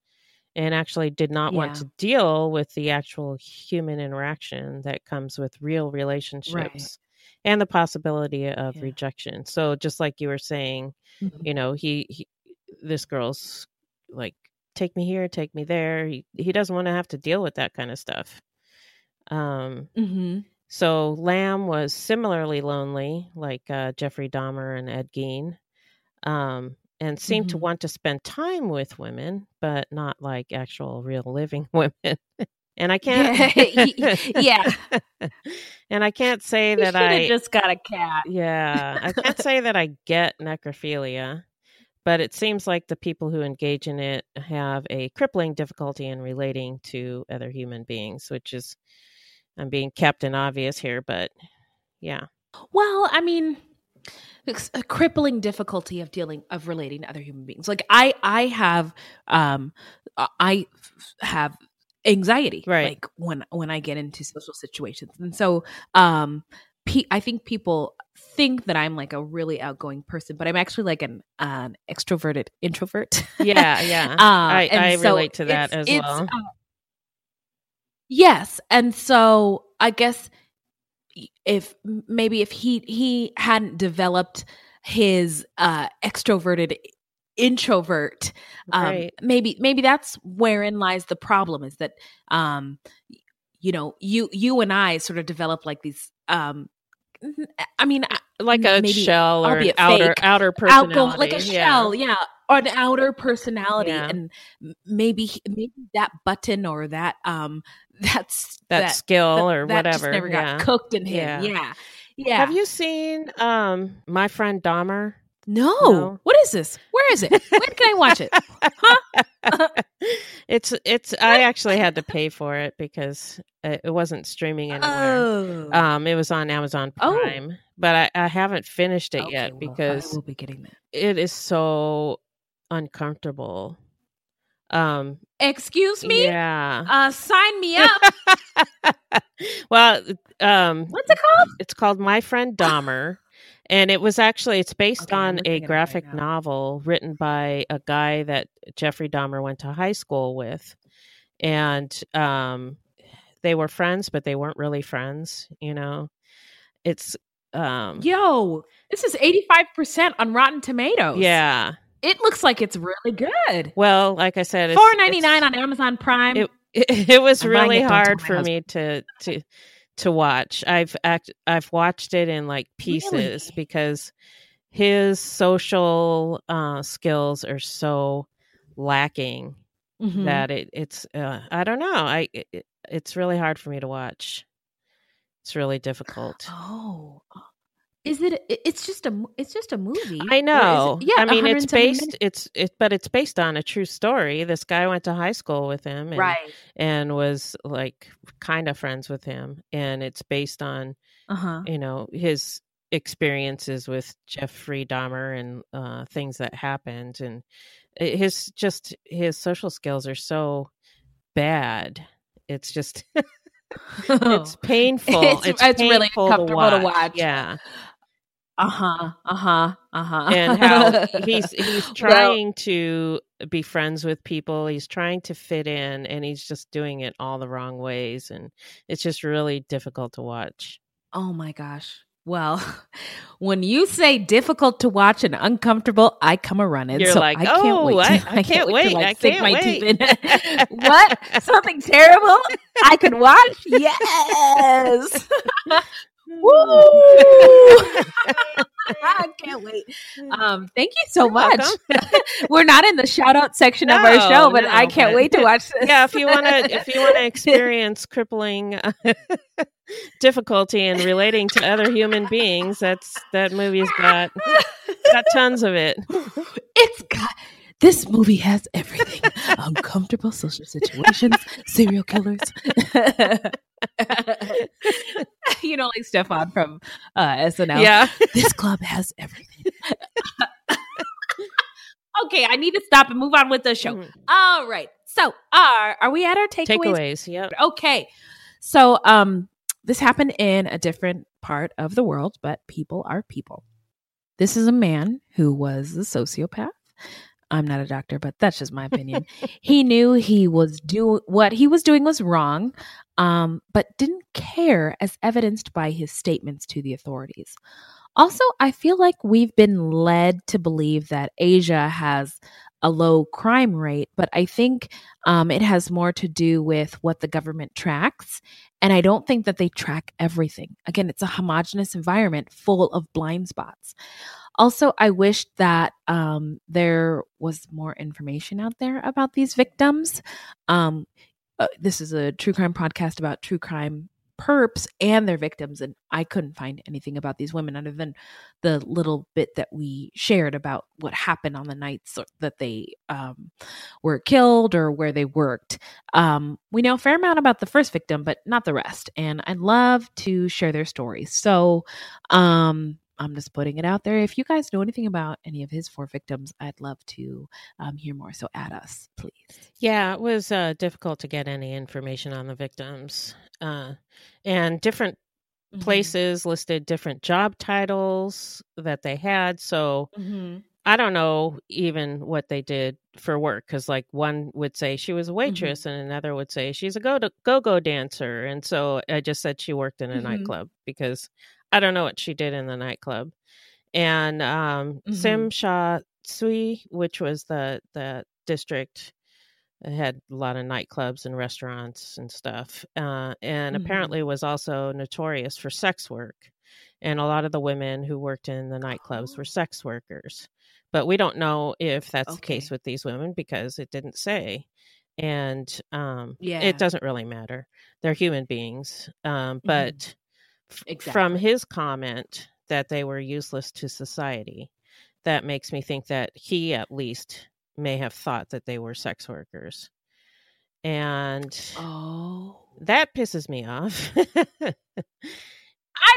and actually did not want to deal with the actual human interaction that comes with real relationships and the possibility of Yeah. rejection. So just like you were saying, Mhm. you know he, he this girl's like take me here take me there he, he doesn't want to have to deal with that kind of stuff um Mhm. so lamb was similarly lonely like uh, jeffrey dahmer and ed gein um and seemed to Mhm. want to spend time with women but not like actual real living women and i can't Yeah. and i can't say that i just got a cat. yeah, I can't say that I get necrophilia, but it seems like the people who engage in it have a crippling difficulty in relating to other human beings, which is, I'm being Captain Obvious here, but yeah. Well, I mean, a crippling difficulty of dealing of relating to other human beings. Like I, I have, um, I have anxiety, Right. Like when when I get into social situations, and so, um, pe- I think people think that I'm like a really outgoing person, but I'm actually like an an extroverted introvert. Yeah, yeah. Uh, I, I so relate to that as it's, well. uh, yes, and so I guess if maybe if he he hadn't developed his uh extroverted introvert um Right. maybe maybe that's wherein lies the problem is that um you know you you and I sort of develop like these um I mean like a maybe shell or outer fake, outer personality. outgoing like a yeah. shell yeah an outer personality Yeah. and maybe maybe that button or that um that's That, skill that- or that whatever. just never yeah. got cooked in him Yeah. yeah yeah, Have you seen um my friend Dahmer? no. No. what is this where is it when can i watch it huh it's it's I actually had to pay for it because it wasn't streaming anywhere. oh Um, it was on Amazon Oh. Prime, but I, I haven't finished it Okay, yet well, because I will be getting that it is so uncomfortable. Um, excuse me yeah. uh sign me up well, um, what's it called it's called My Friend Dahmer, and it was actually it's based Okay, on a it right graphic novel written by a guy that Jeffrey Dahmer went to high school with, and um, they were friends, but they weren't really friends. You know, it's um, yo this is 85% on rotten tomatoes yeah. It looks like it's really good Well, like I said, Four ninety nine on Amazon Prime. It, it, it was I'm really it, hard for husband. me to to to watch. I've act I've watched it in like pieces Really? because his social uh, skills are so lacking Mhm. that it it's uh, I don't know. I it, it's really hard for me to watch. It's really difficult. Oh, is it? it- It's just a. It's just a movie. I is it- know. yeah, I mean, it's based. minutes? It's it, but it's based on a true story. This guy went to high school with him, and, right. and was like kind of friends with him, and it's based on Uh huh. you know his experiences with Jeffrey Dahmer and uh, things that happened, and his just his social skills are so bad. It's just it's painful. It's- It's, it's really uncomfortable to watch. Yeah, Uh huh. Uh huh. Uh huh. Uh-huh and how he's he's trying to be friends with people. He's trying to fit in, and he's just doing it all the wrong ways, and it's just really difficult to watch. Oh my gosh. Well, when you say difficult to watch and uncomfortable, I come a running. You're so like, I can't "Oh, wait. I- to- I can't wait. To, like, I can't my wait." teeth in. what? Something terrible? I could watch? Yes. Woo! I can't wait. Um, thank you so You're much. We're not in the shout out section of our show, but I can't but- wait to watch this. yeah if you want to if you want to experience crippling uh, difficulty in relating to other human beings that's that movie's got got tons of it It's got this movie has everything: uncomfortable social situations, serial killers. you know, like Stefon from uh, SNL. yeah this club has everything. Okay, I need to stop and move on with the show. Mhm. All right. So, are are we at our takeaways? Takeaways. Yep. Okay. So, um, this happened in a different part of the world, but people are people. This is a man who was a sociopath. I'm not a doctor, but that's just my opinion. he knew he was do what he was doing was wrong, um, but didn't care, as evidenced by his statements to the authorities. Also, I feel like we've been led to believe that Asia has a low crime rate, but I think um, it has more to do with what the government tracks. And I don't think that they track everything. Again, it's a homogenous environment full of blind spots. Also, I wish that um, there was more information out there about these victims. Um, uh, this is a true crime podcast about true crime perps and their victims, and I couldn't find anything about these women other than the little bit that we shared about what happened on the nights that they um, were killed or where they worked. Um, we know a fair amount about the first victim, but not the rest. And I'd love to share their stories. So, um, I'm just putting it out there. If you guys know anything about any of his four victims, I'd love to um, hear more. So add us, please. Yeah, it was uh, difficult to get any information on the victims. Uh, and different Mm-hmm. places listed different job titles that they had. So Mm-hmm. I don't know even what they did for work because, like, one would say she was a waitress, and another would say she's a go go go dancer. And so I just said she worked in a Mhm. nightclub because I don't know what she did in the nightclub. And um. Tsim Sha Tsui, which was the the district, it had a lot of nightclubs and restaurants and stuff, uh, and Mhm. apparently was also notorious for sex work. And a lot of the women who worked in the nightclubs were sex workers but we don't know if that's the case with these women because it didn't say and um Yeah. it doesn't really matter they're human beings um but f- from Exactly. his comment that they were useless to society that makes me think that he at least may have thought that they were sex workers and Oh. that pisses me off I'm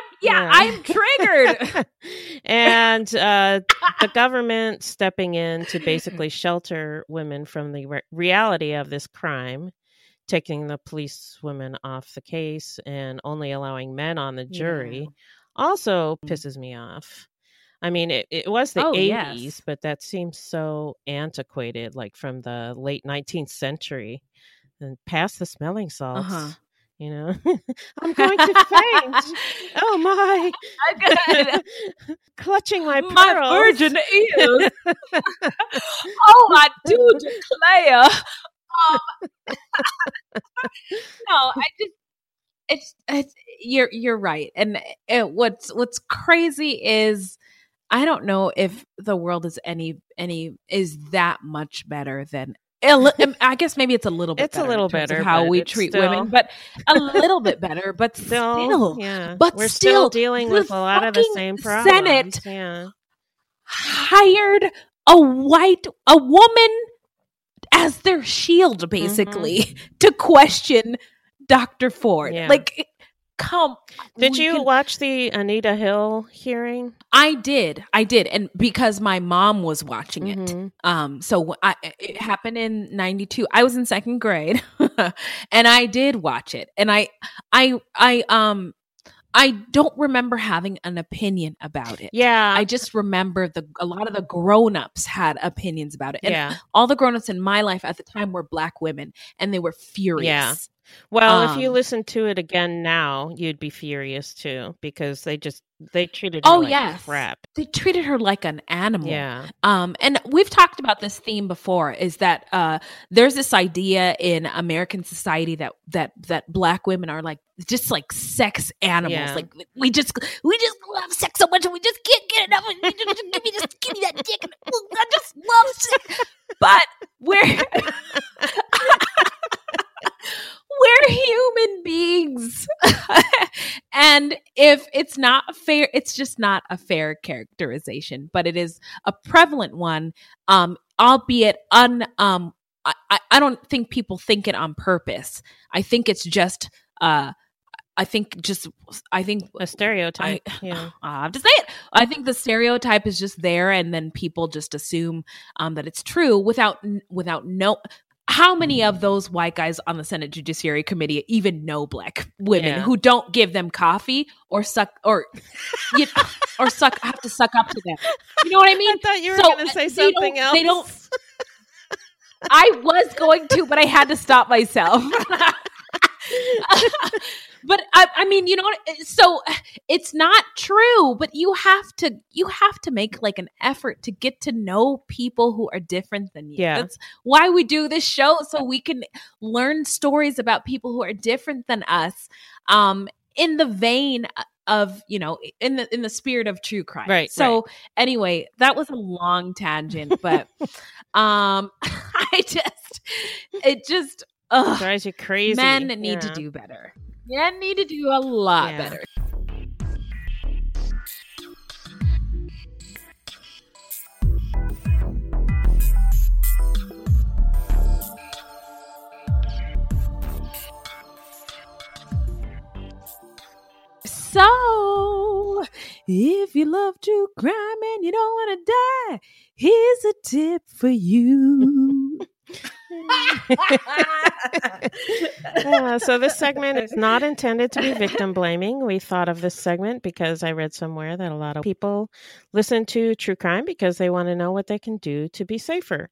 yeah, I'm triggered. and uh, the government stepping in to basically shelter women from the re- reality of this crime, taking the police women off the case and only allowing men on the jury, Yeah. also Mm. pisses me off. I mean, it, it was the Oh, 80s, yes. but that seems so antiquated, like from the late 19th century and past the smelling salts. Uh-huh. You know, I'm going to faint. Oh my! Clutching my pearls. My virgin ears. oh, I do declare. Um, no, I just it's it's you're you're right, and it, what's what's crazy is I don't know if the world is any any is that much better than. a um, I guess maybe it's a little bit. It's a better in little better, how we treat still- women, but a little bit better. But Still, still, yeah, but we're still, still dealing with a lot of the same problems. Senate yeah, hired a white a woman as their shield basically to question Dr. Ford. Yeah. Like come did you can- watch the Anita Hill hearing? I did. I did. And because my mom was watching it. Mhm. Um so I it happened in 92. I was in second grade and I did watch it. And I I I um I don't remember having an opinion about it. Yeah, I just remember the a lot of the grown-ups had opinions about it. And yeah. all the grown-ups in my life at the time were black women and they were furious. Well, if you um, listen to it again now, you'd be furious too because they just they treated Oh, her like yes. crap. They treated her like an animal. Yeah, Um, and we've talked about this theme before is that uh, there's this idea in American society that that that black women are like just like sex animals. Yeah. Like we just we just love sex so much and we just can't get enough. of it. Just give me just give me that dick. And, I just love sex. But we're we're human beings. and if it's not fair, it's just not a fair characterization, but it is a prevalent one, um, albeit un um I, I- don't think people think it on purpose. I think it's just uh I think just I think A stereotype. I, yeah. I have to say it. I think the stereotype is just there, and then people just assume um, that it's true without without no. How many of those white guys on the Senate Judiciary Committee even know black women Yeah. who don't give them coffee or suck or you or suck have to suck up to them? You know what I mean? I thought you were So, going to uh, say something else. they don't- I was going to, but I had to stop myself. but I, I mean, you know? So it's not true, but you have to you have to make like an effort to get to know people who are different than you. Yeah. That's why we do this show so we can learn stories about people who are different than us. Um, in the vein of you know in the in the spirit of true crime Right, so anyway that was a long tangent but um i just it just ugh, drives you crazy. men need to do better men need to do a lot Yeah. better So, if you love true crime and you don't want to die, here's a tip for you. Uh, so this segment is not intended to be victim blaming. We thought of this segment because I read somewhere that a lot of people listen to true crime because they want to know what they can do to be safer.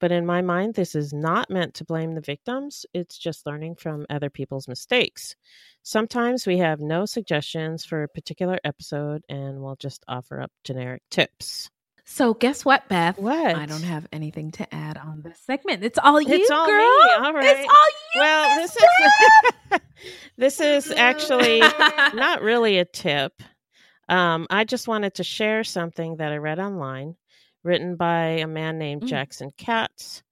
But in my mind, this is not meant to blame the victims. It's just learning from other people's mistakes. Sometimes we have no suggestions for a particular episode and we'll just offer up generic tips. So, guess what, Beth? What? I don't have anything to add on this segment. It's all you, It's all me. girl. All right. It's all you. Well, this is this is actually not really a tip. Um, I just wanted to share something that I read online, written by a man named Mm. Jackson Katz,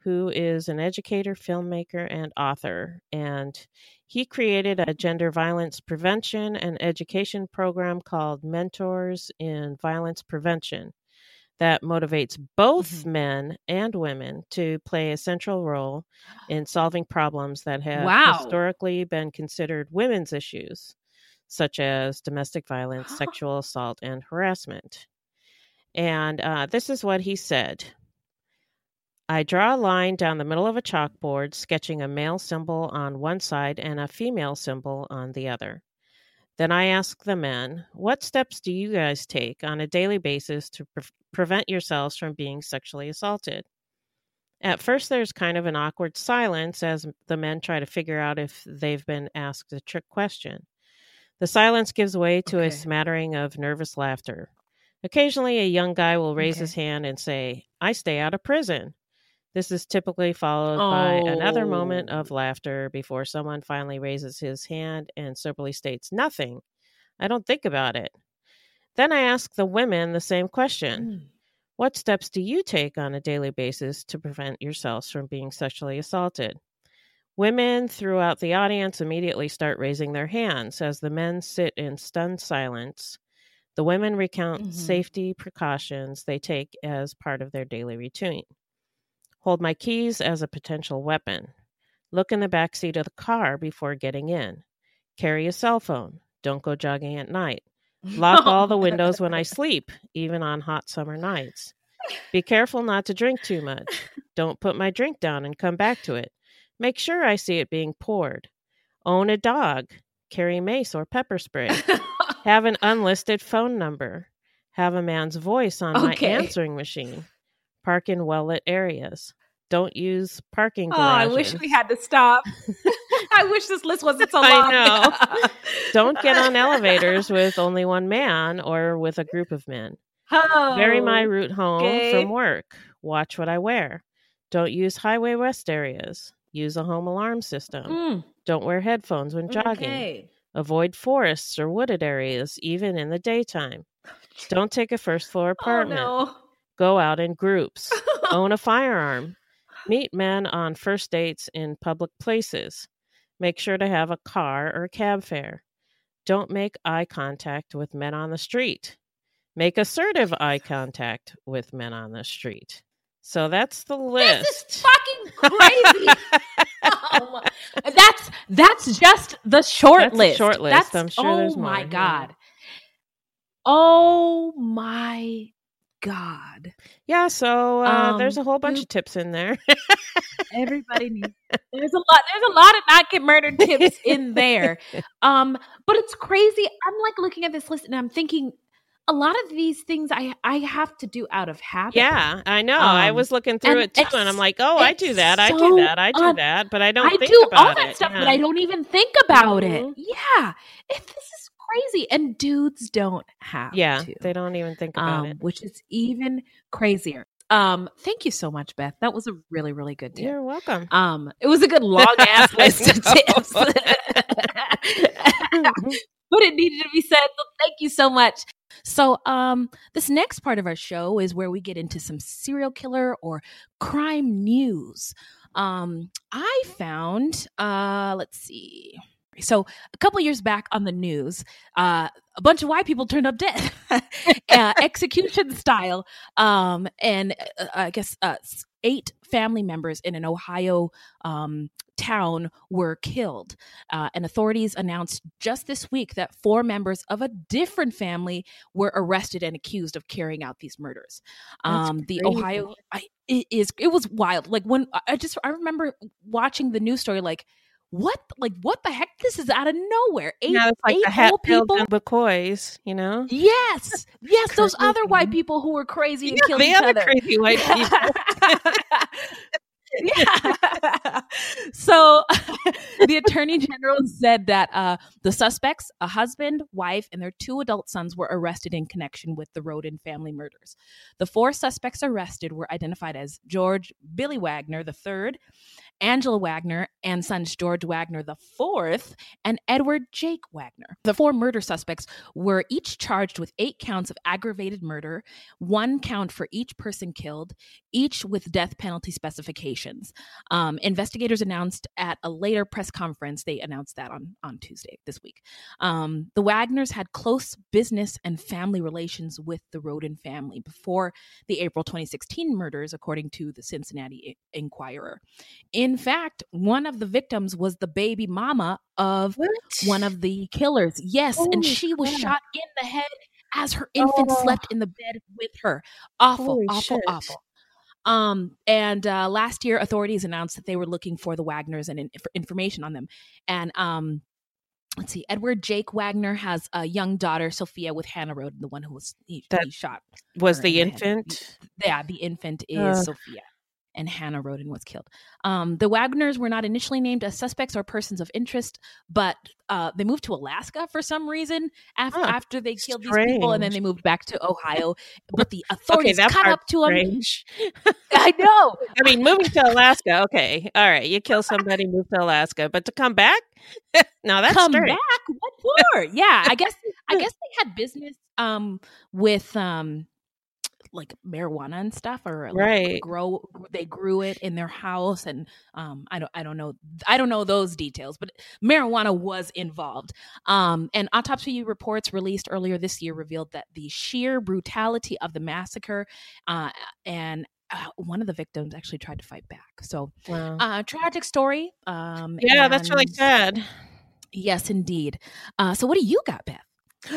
who is an educator, filmmaker, and author. And he created a gender violence prevention and education program called Mentors in Violence Prevention that motivates both Mhm. men and women to play a central role in solving problems that have Wow. historically been considered women's issues, such as domestic violence, sexual assault, and harassment. And uh, this is what he said I draw a line down the middle of a chalkboard, sketching a male symbol on one side and a female symbol on the other. Then I ask the men, What steps do you guys take on a daily basis to pre- prevent yourselves from being sexually assaulted? At first, there's kind of an awkward silence as the men try to figure out if they've been asked a trick question. The silence gives way to a smattering of nervous laughter. Occasionally, a young guy will raise Okay. his hand and say, I stay out of prison. This is typically followed by another moment Oh. of laughter before someone finally raises his hand and soberly states, Nothing. I don't think about it. Then I ask the women the same question Mm. What steps do you take on a daily basis to prevent yourselves from being sexually assaulted? Women throughout the audience immediately start raising their hands as the men sit in stunned silence. The women recount Mhm. safety precautions they take as part of their daily routine. Hold my keys as a potential weapon. Look in the back seat of the car before getting in. Carry a cell phone. Don't go jogging at night. Lock all the windows when I sleep, even on hot summer nights. Be careful not to drink too much. Don't put my drink down and come back to it. Make sure I see it being poured. Own a dog. Carry mace or pepper spray. Have an unlisted phone number. Have a man's voice on my answering machine. Park in well lit areas. Don't use parking garages. Oh, I wish we had to stop. I wish this list wasn't so I long. know. Don't get on elevators with only one man or with a group of men. oh, Vary my route home okay. from work. Watch what I wear. Don't use highway west areas. Use a home alarm system. Mm, Don't wear headphones when jogging. okay. Avoid forests or wooded areas, even in the daytime. Don't take a first floor Oh apartment. no. Go out in groups. Own a firearm. Meet men on first dates in public places. Make sure to have a car or cab fare. Don't make eye contact with men on the street. Make assertive eye contact with men on the street. So that's the list. This is fucking crazy. My- um, that's that's just the short That's list. short list. That's- I'm sure oh there's my more, yeah. god. Oh my god. yeah, so uh, there's a Um, whole bunch you- of tips in there. Everybody needs. There's a lot. There's a lot of not get murdered tips in there. Um, but it's crazy. I'm like looking at this list and I'm thinking, a lot of these things I I have to do out of habit. yeah, I know. I Um, was looking through it too, and I'm like, oh, I do that, I do that, I do un- that, but I don't I do about all that it. stuff, but. I don't even think about it. Mhm. Yeah, if this is crazy, and dudes don't have Yeah, to, they don't even think about um, it. which is even crazier. Um, thank you so much, Beth. That was a really, really good tip. You're welcome. Um, it was a good long ass list of tips, but it needed to be said. So thank you so much. So, um, this next part of our show is where we get into some serial killer or crime news. Um, I found, uh, let's see. So, a couple years back on the news, uh, a bunch of white people turned up dead, uh, execution style. Um, and uh, I guess uh, eight family members in an Ohio um, town were killed. Uh, and authorities announced just this week that four members of a different family were arrested and accused of carrying out these murders. Um, the. Ohio, I, it is it was wild. Like when I- I just I remember watching the news story, like what like what the heck? This is out of nowhere. Eight, yeah, like eight the hat people and McCoys, you know? Yes, yes, those other white people who were crazy and Yeah, killed the each other other. crazy white people. yeah. so the attorney general said that uh, the suspects, a husband, wife, and their two adult sons, were arrested in connection with the Rhoden family murders. The four suspects arrested were identified as George Billy Wagner III, Angela Wagner, and sons George Wagner IV, and Edward Jake Wagner. The four murder suspects were each charged with eight counts of aggravated murder, one count for each person killed, each with death penalty specifications. Um, investigators announced at a later press conference, they announced that on, on Tuesday this week. Um, the Wagners had close business and family relations with the Rhoden family before the April 2016 murders, according to the Cincinnati Enquirer. In fact, one of the victims was the baby mama of one of the killers. Yes, and she was shot in the head as her infant Oh. slept in the bed with her. Awful, Holy awful, shit. awful. Um, and uh, last year, authorities announced that they were looking for the Wagners and in- information on them. And um, let's see, Edward Jake Wagner has a young daughter, Sophia, with Hannah Rhoden, the one who was he, That he shot. Was the in head. infant? Yeah, the infant is Ugh. Sophia. And Hannah Rhoden was killed. Um, the Wagners were not initially named as suspects or persons of interest, but uh, they moved to Alaska for some reason after, Huh. after they killed these people, and then they moved back to Ohio. But the Okay, authorities that caught up to them. I know. I mean, moving to Alaska, okay, all right, you kill somebody, move to Alaska, but to come back, no, that's come strange. back what for yeah i guess i guess they had business um with um like marijuana and stuff or like Right. grow they grew it in their house and um i don't i don't know i don't know those details but marijuana was involved um and autopsy reports released earlier this year revealed that the sheer brutality of the massacre uh and uh, one of the victims actually tried to fight back so Wow. uh tragic story um yeah, that's really sad. Yes, indeed. Uh, so, what do you got, Beth?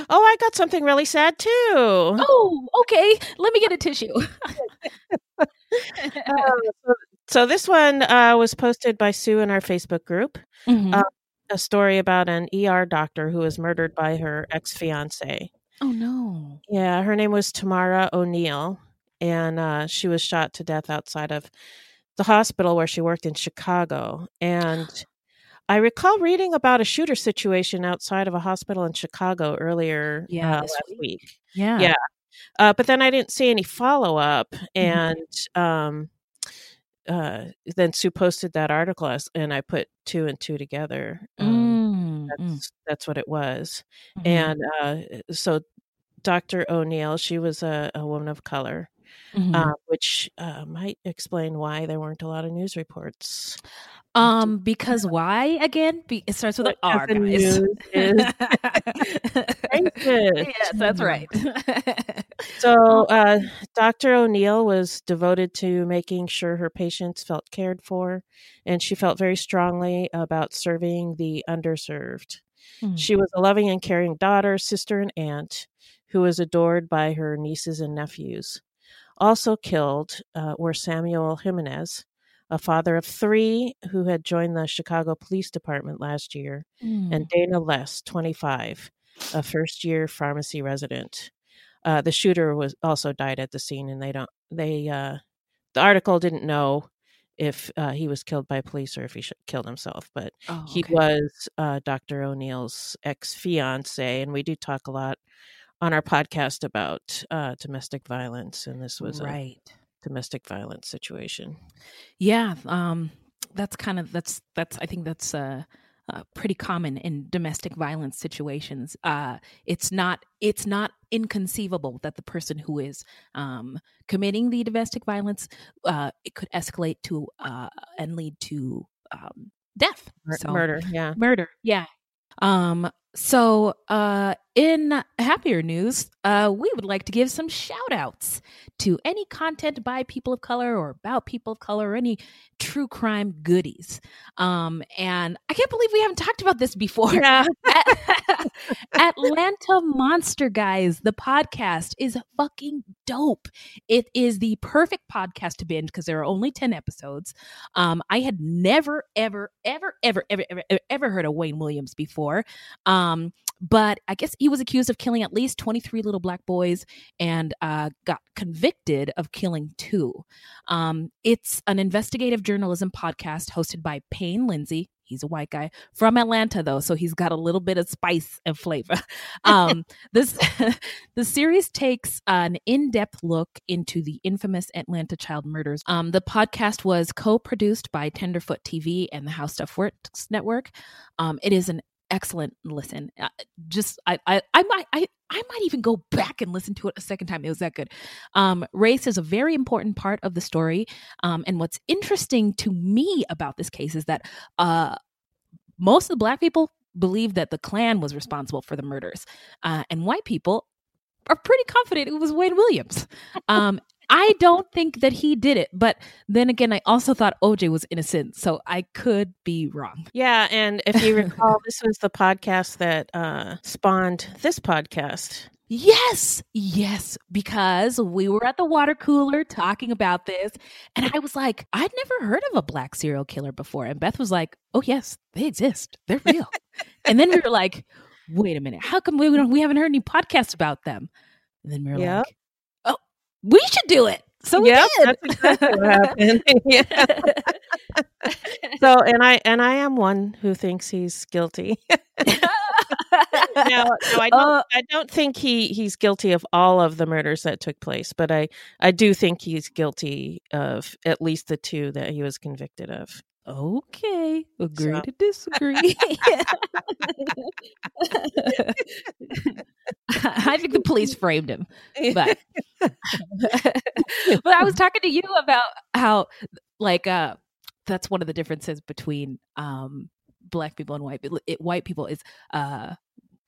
Oh, I got something really sad too. Oh, okay. Let me get a tissue. Uh, so, so this one uh, was posted by Sue in our Facebook group. Mhm. uh, A story about an ER doctor who was murdered by her ex fiance. oh no. Yeah, her name was Tamara O'Neal, and uh, she was shot to death outside of the hospital where she worked in Chicago. And I recall reading about a shooter situation outside of a hospital in Chicago earlier Yeah, uh, this last week. week. Yeah. Yeah. Uh, but then I didn't see any follow up, Mm-hmm. and um, uh, then Sue posted that article, and I put two and two together. Um, Mm, mm, that's that's what it was, mhm. and uh, so Dr. O'Neal, she was a, a woman of color, Mhm. uh, which uh, might explain why there weren't a lot of news reports. um, because why again? Be- it starts with an Because R, the guys. news is yes, that's right. So, uh, Dr. O'Neal was devoted to making sure her patients felt cared for, and she felt very strongly about serving the underserved. Hmm. She was a loving and caring daughter, sister, and aunt who was adored by her nieces and nephews. Also killed uh, were Samuel Jimenez, a father of three who had joined the Chicago Police Department last year, Hmm. and Dayna Less, 25, a first year pharmacy resident. Uh, the shooter was also died at the scene, and they don't, they, uh, the article didn't know if uh, he was killed by police or if he sh- killed himself, but Oh, he was uh, Dr. O'Neal's ex fiance, and we do talk a lot on our podcast about uh, domestic violence, and this was a right. domestic violence situation. Yeah, um, that's kind of that's that's I think that's uh, uh, pretty common in domestic violence situations. Uh, it's not it's not inconceivable that the person who is um, committing the domestic violence uh, it could escalate to uh, and lead to um, death, So- Murder, yeah. murder. Yeah. Um. So, uh, in happier news, uh, we would like to give some shout outs to any content by people of color or about people of color or any true crime goodies. Um, and I can't believe we haven't talked about this before. Yeah. Atlanta Monster Guys, the podcast is fucking dope. It is the perfect podcast to binge because there are only 10 episodes. Um, I had never, ever, ever, ever, ever, ever, ever, ever heard of Wayne Williams before. Um, but I guess he was accused of killing at least 23 little black boys and uh, got convicted of killing two. Um, it's an investigative journalism podcast hosted by Payne Lindsay. He's a white guy from Atlanta, though, so he's got a little bit of spice and flavor. Um, this the series takes an in-depth look into the infamous Atlanta child murders. Um, the podcast was co-produced by Tenderfoot TV and the How Stuff Works Network. Um, it is an excellent listen. Uh, just I, I I might I I might even go back and listen to it a second time. It was that good. Um, race is a very important part of the story. Um, and what's interesting to me about this case is that uh, most of the black people believe that the Klan was responsible for the murders, uh, and white people are pretty confident it was Wayne Williams. Um, I don't think that he did it, but then again, I also thought OJ was innocent, so I could be wrong. Yeah, and if you recall, this was the podcast that uh, spawned this podcast. Yes, yes, because we were at the water cooler talking about this, and I was like, I'd never heard of a black serial killer before. And Beth was like, Oh, yes, they exist. They're real. and then we were like, Wait a minute, how come we don't we haven't heard any podcasts about them? And then we were Yep. like, we should do it. So we Yep, did. that's exactly what happened. yeah. So, and I and I am one who thinks he's guilty. no, no, I don't. Uh, I don't think he he's guilty of all of the murders that took place, but I I do think he's guilty of at least the two that he was convicted of. Okay, agree So- to disagree. I think the police framed him, but but I was talking to you about how like uh that's one of the differences between um black people and white people. It, white people is uh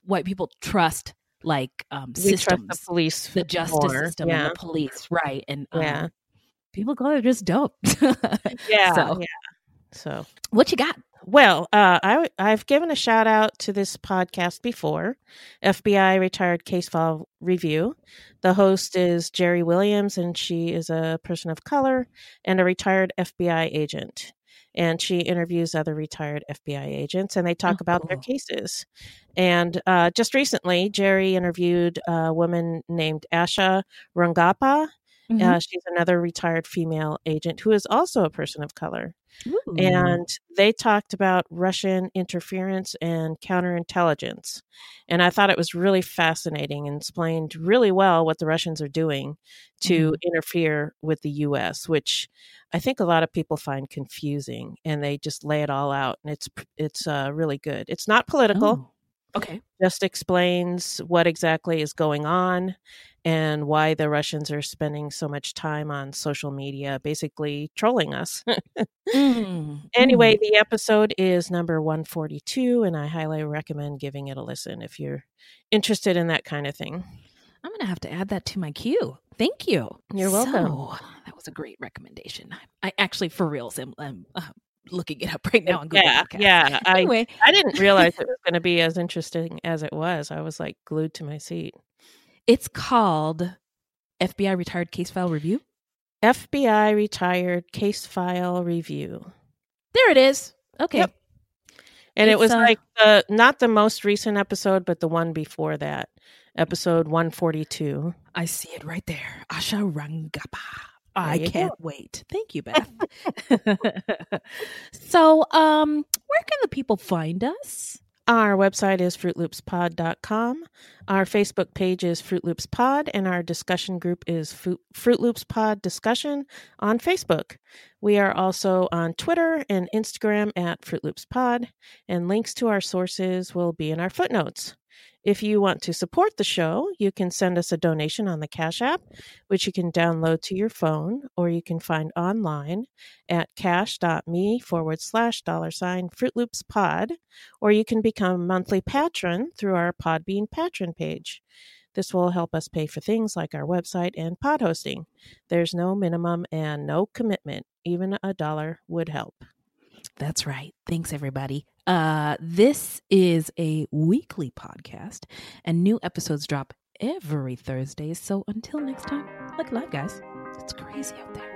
white people trust like um we trust systems, the police, the justice more. system Yeah, and the police, right? And um, Yeah. people of color just don't. yeah, So yeah. So what you got? Well, uh, I, I've given a shout out to this podcast before, FBI Retired Case File Review. The host is Jerri Williams, and she is a person of color and a retired FBI agent. And she interviews other retired FBI agents, and they talk Oh, about their cases. And uh, just recently, Jerry interviewed a woman named Asha Rangappa. Mm-hmm. Uh, she's another retired female agent who is also a person of color Ooh. and they talked about Russian interference and counterintelligence. And I thought it was really fascinating and explained really well what the Russians are doing to interfere with the US, which I think a lot of people find confusing and they just lay it all out and it's it's uh, really good. It's not political, Oh, okay. just explains what exactly is going on and why the Russians are spending so much time on social media basically trolling us. Mm, Anyway, the episode is number 142, and I highly recommend giving it a listen if you're interested in that kind of thing. I'm going to have to add that to my queue. Thank you. You're welcome. So, that was a great recommendation. I actually, for reals, am, am uh, looking it up right now on Google yeah, Podcasts. yeah. I Anyway, I didn't realize it was going to be as interesting as it was. I was like glued to my seat. it's called FBI Retired Case File Review. FBI retired case file review. There it is. Okay. Yep. And it was uh, like the not the most recent episode, but the one before that, episode one forty two. I see it right there. Asha Rangappa. I can't wait. Thank you, Beth. so, um, where can the people find us? Our website is fruitloopspod.com. Our Facebook page is Fruit Loops Pod, and our discussion group is Fruit Loops Pod Discussion on Facebook. We are also on Twitter and Instagram at Fruit Loops Pod, and links to our sources will be in our footnotes. If you want to support the show, you can send us a donation on the Cash App, which you can download to your phone, or you can find online at cash.me forward slash dollar sign Fruit Loops Pod or you can become a monthly patron through our Podbean patron page. This will help us pay for things like our website and pod hosting. There's no minimum and no commitment. Even a dollar would help. That's right. Thanks, everybody. Uh, this is a weekly podcast, and new episodes drop every Thursday. So until next time, like live, guys. It's crazy out there.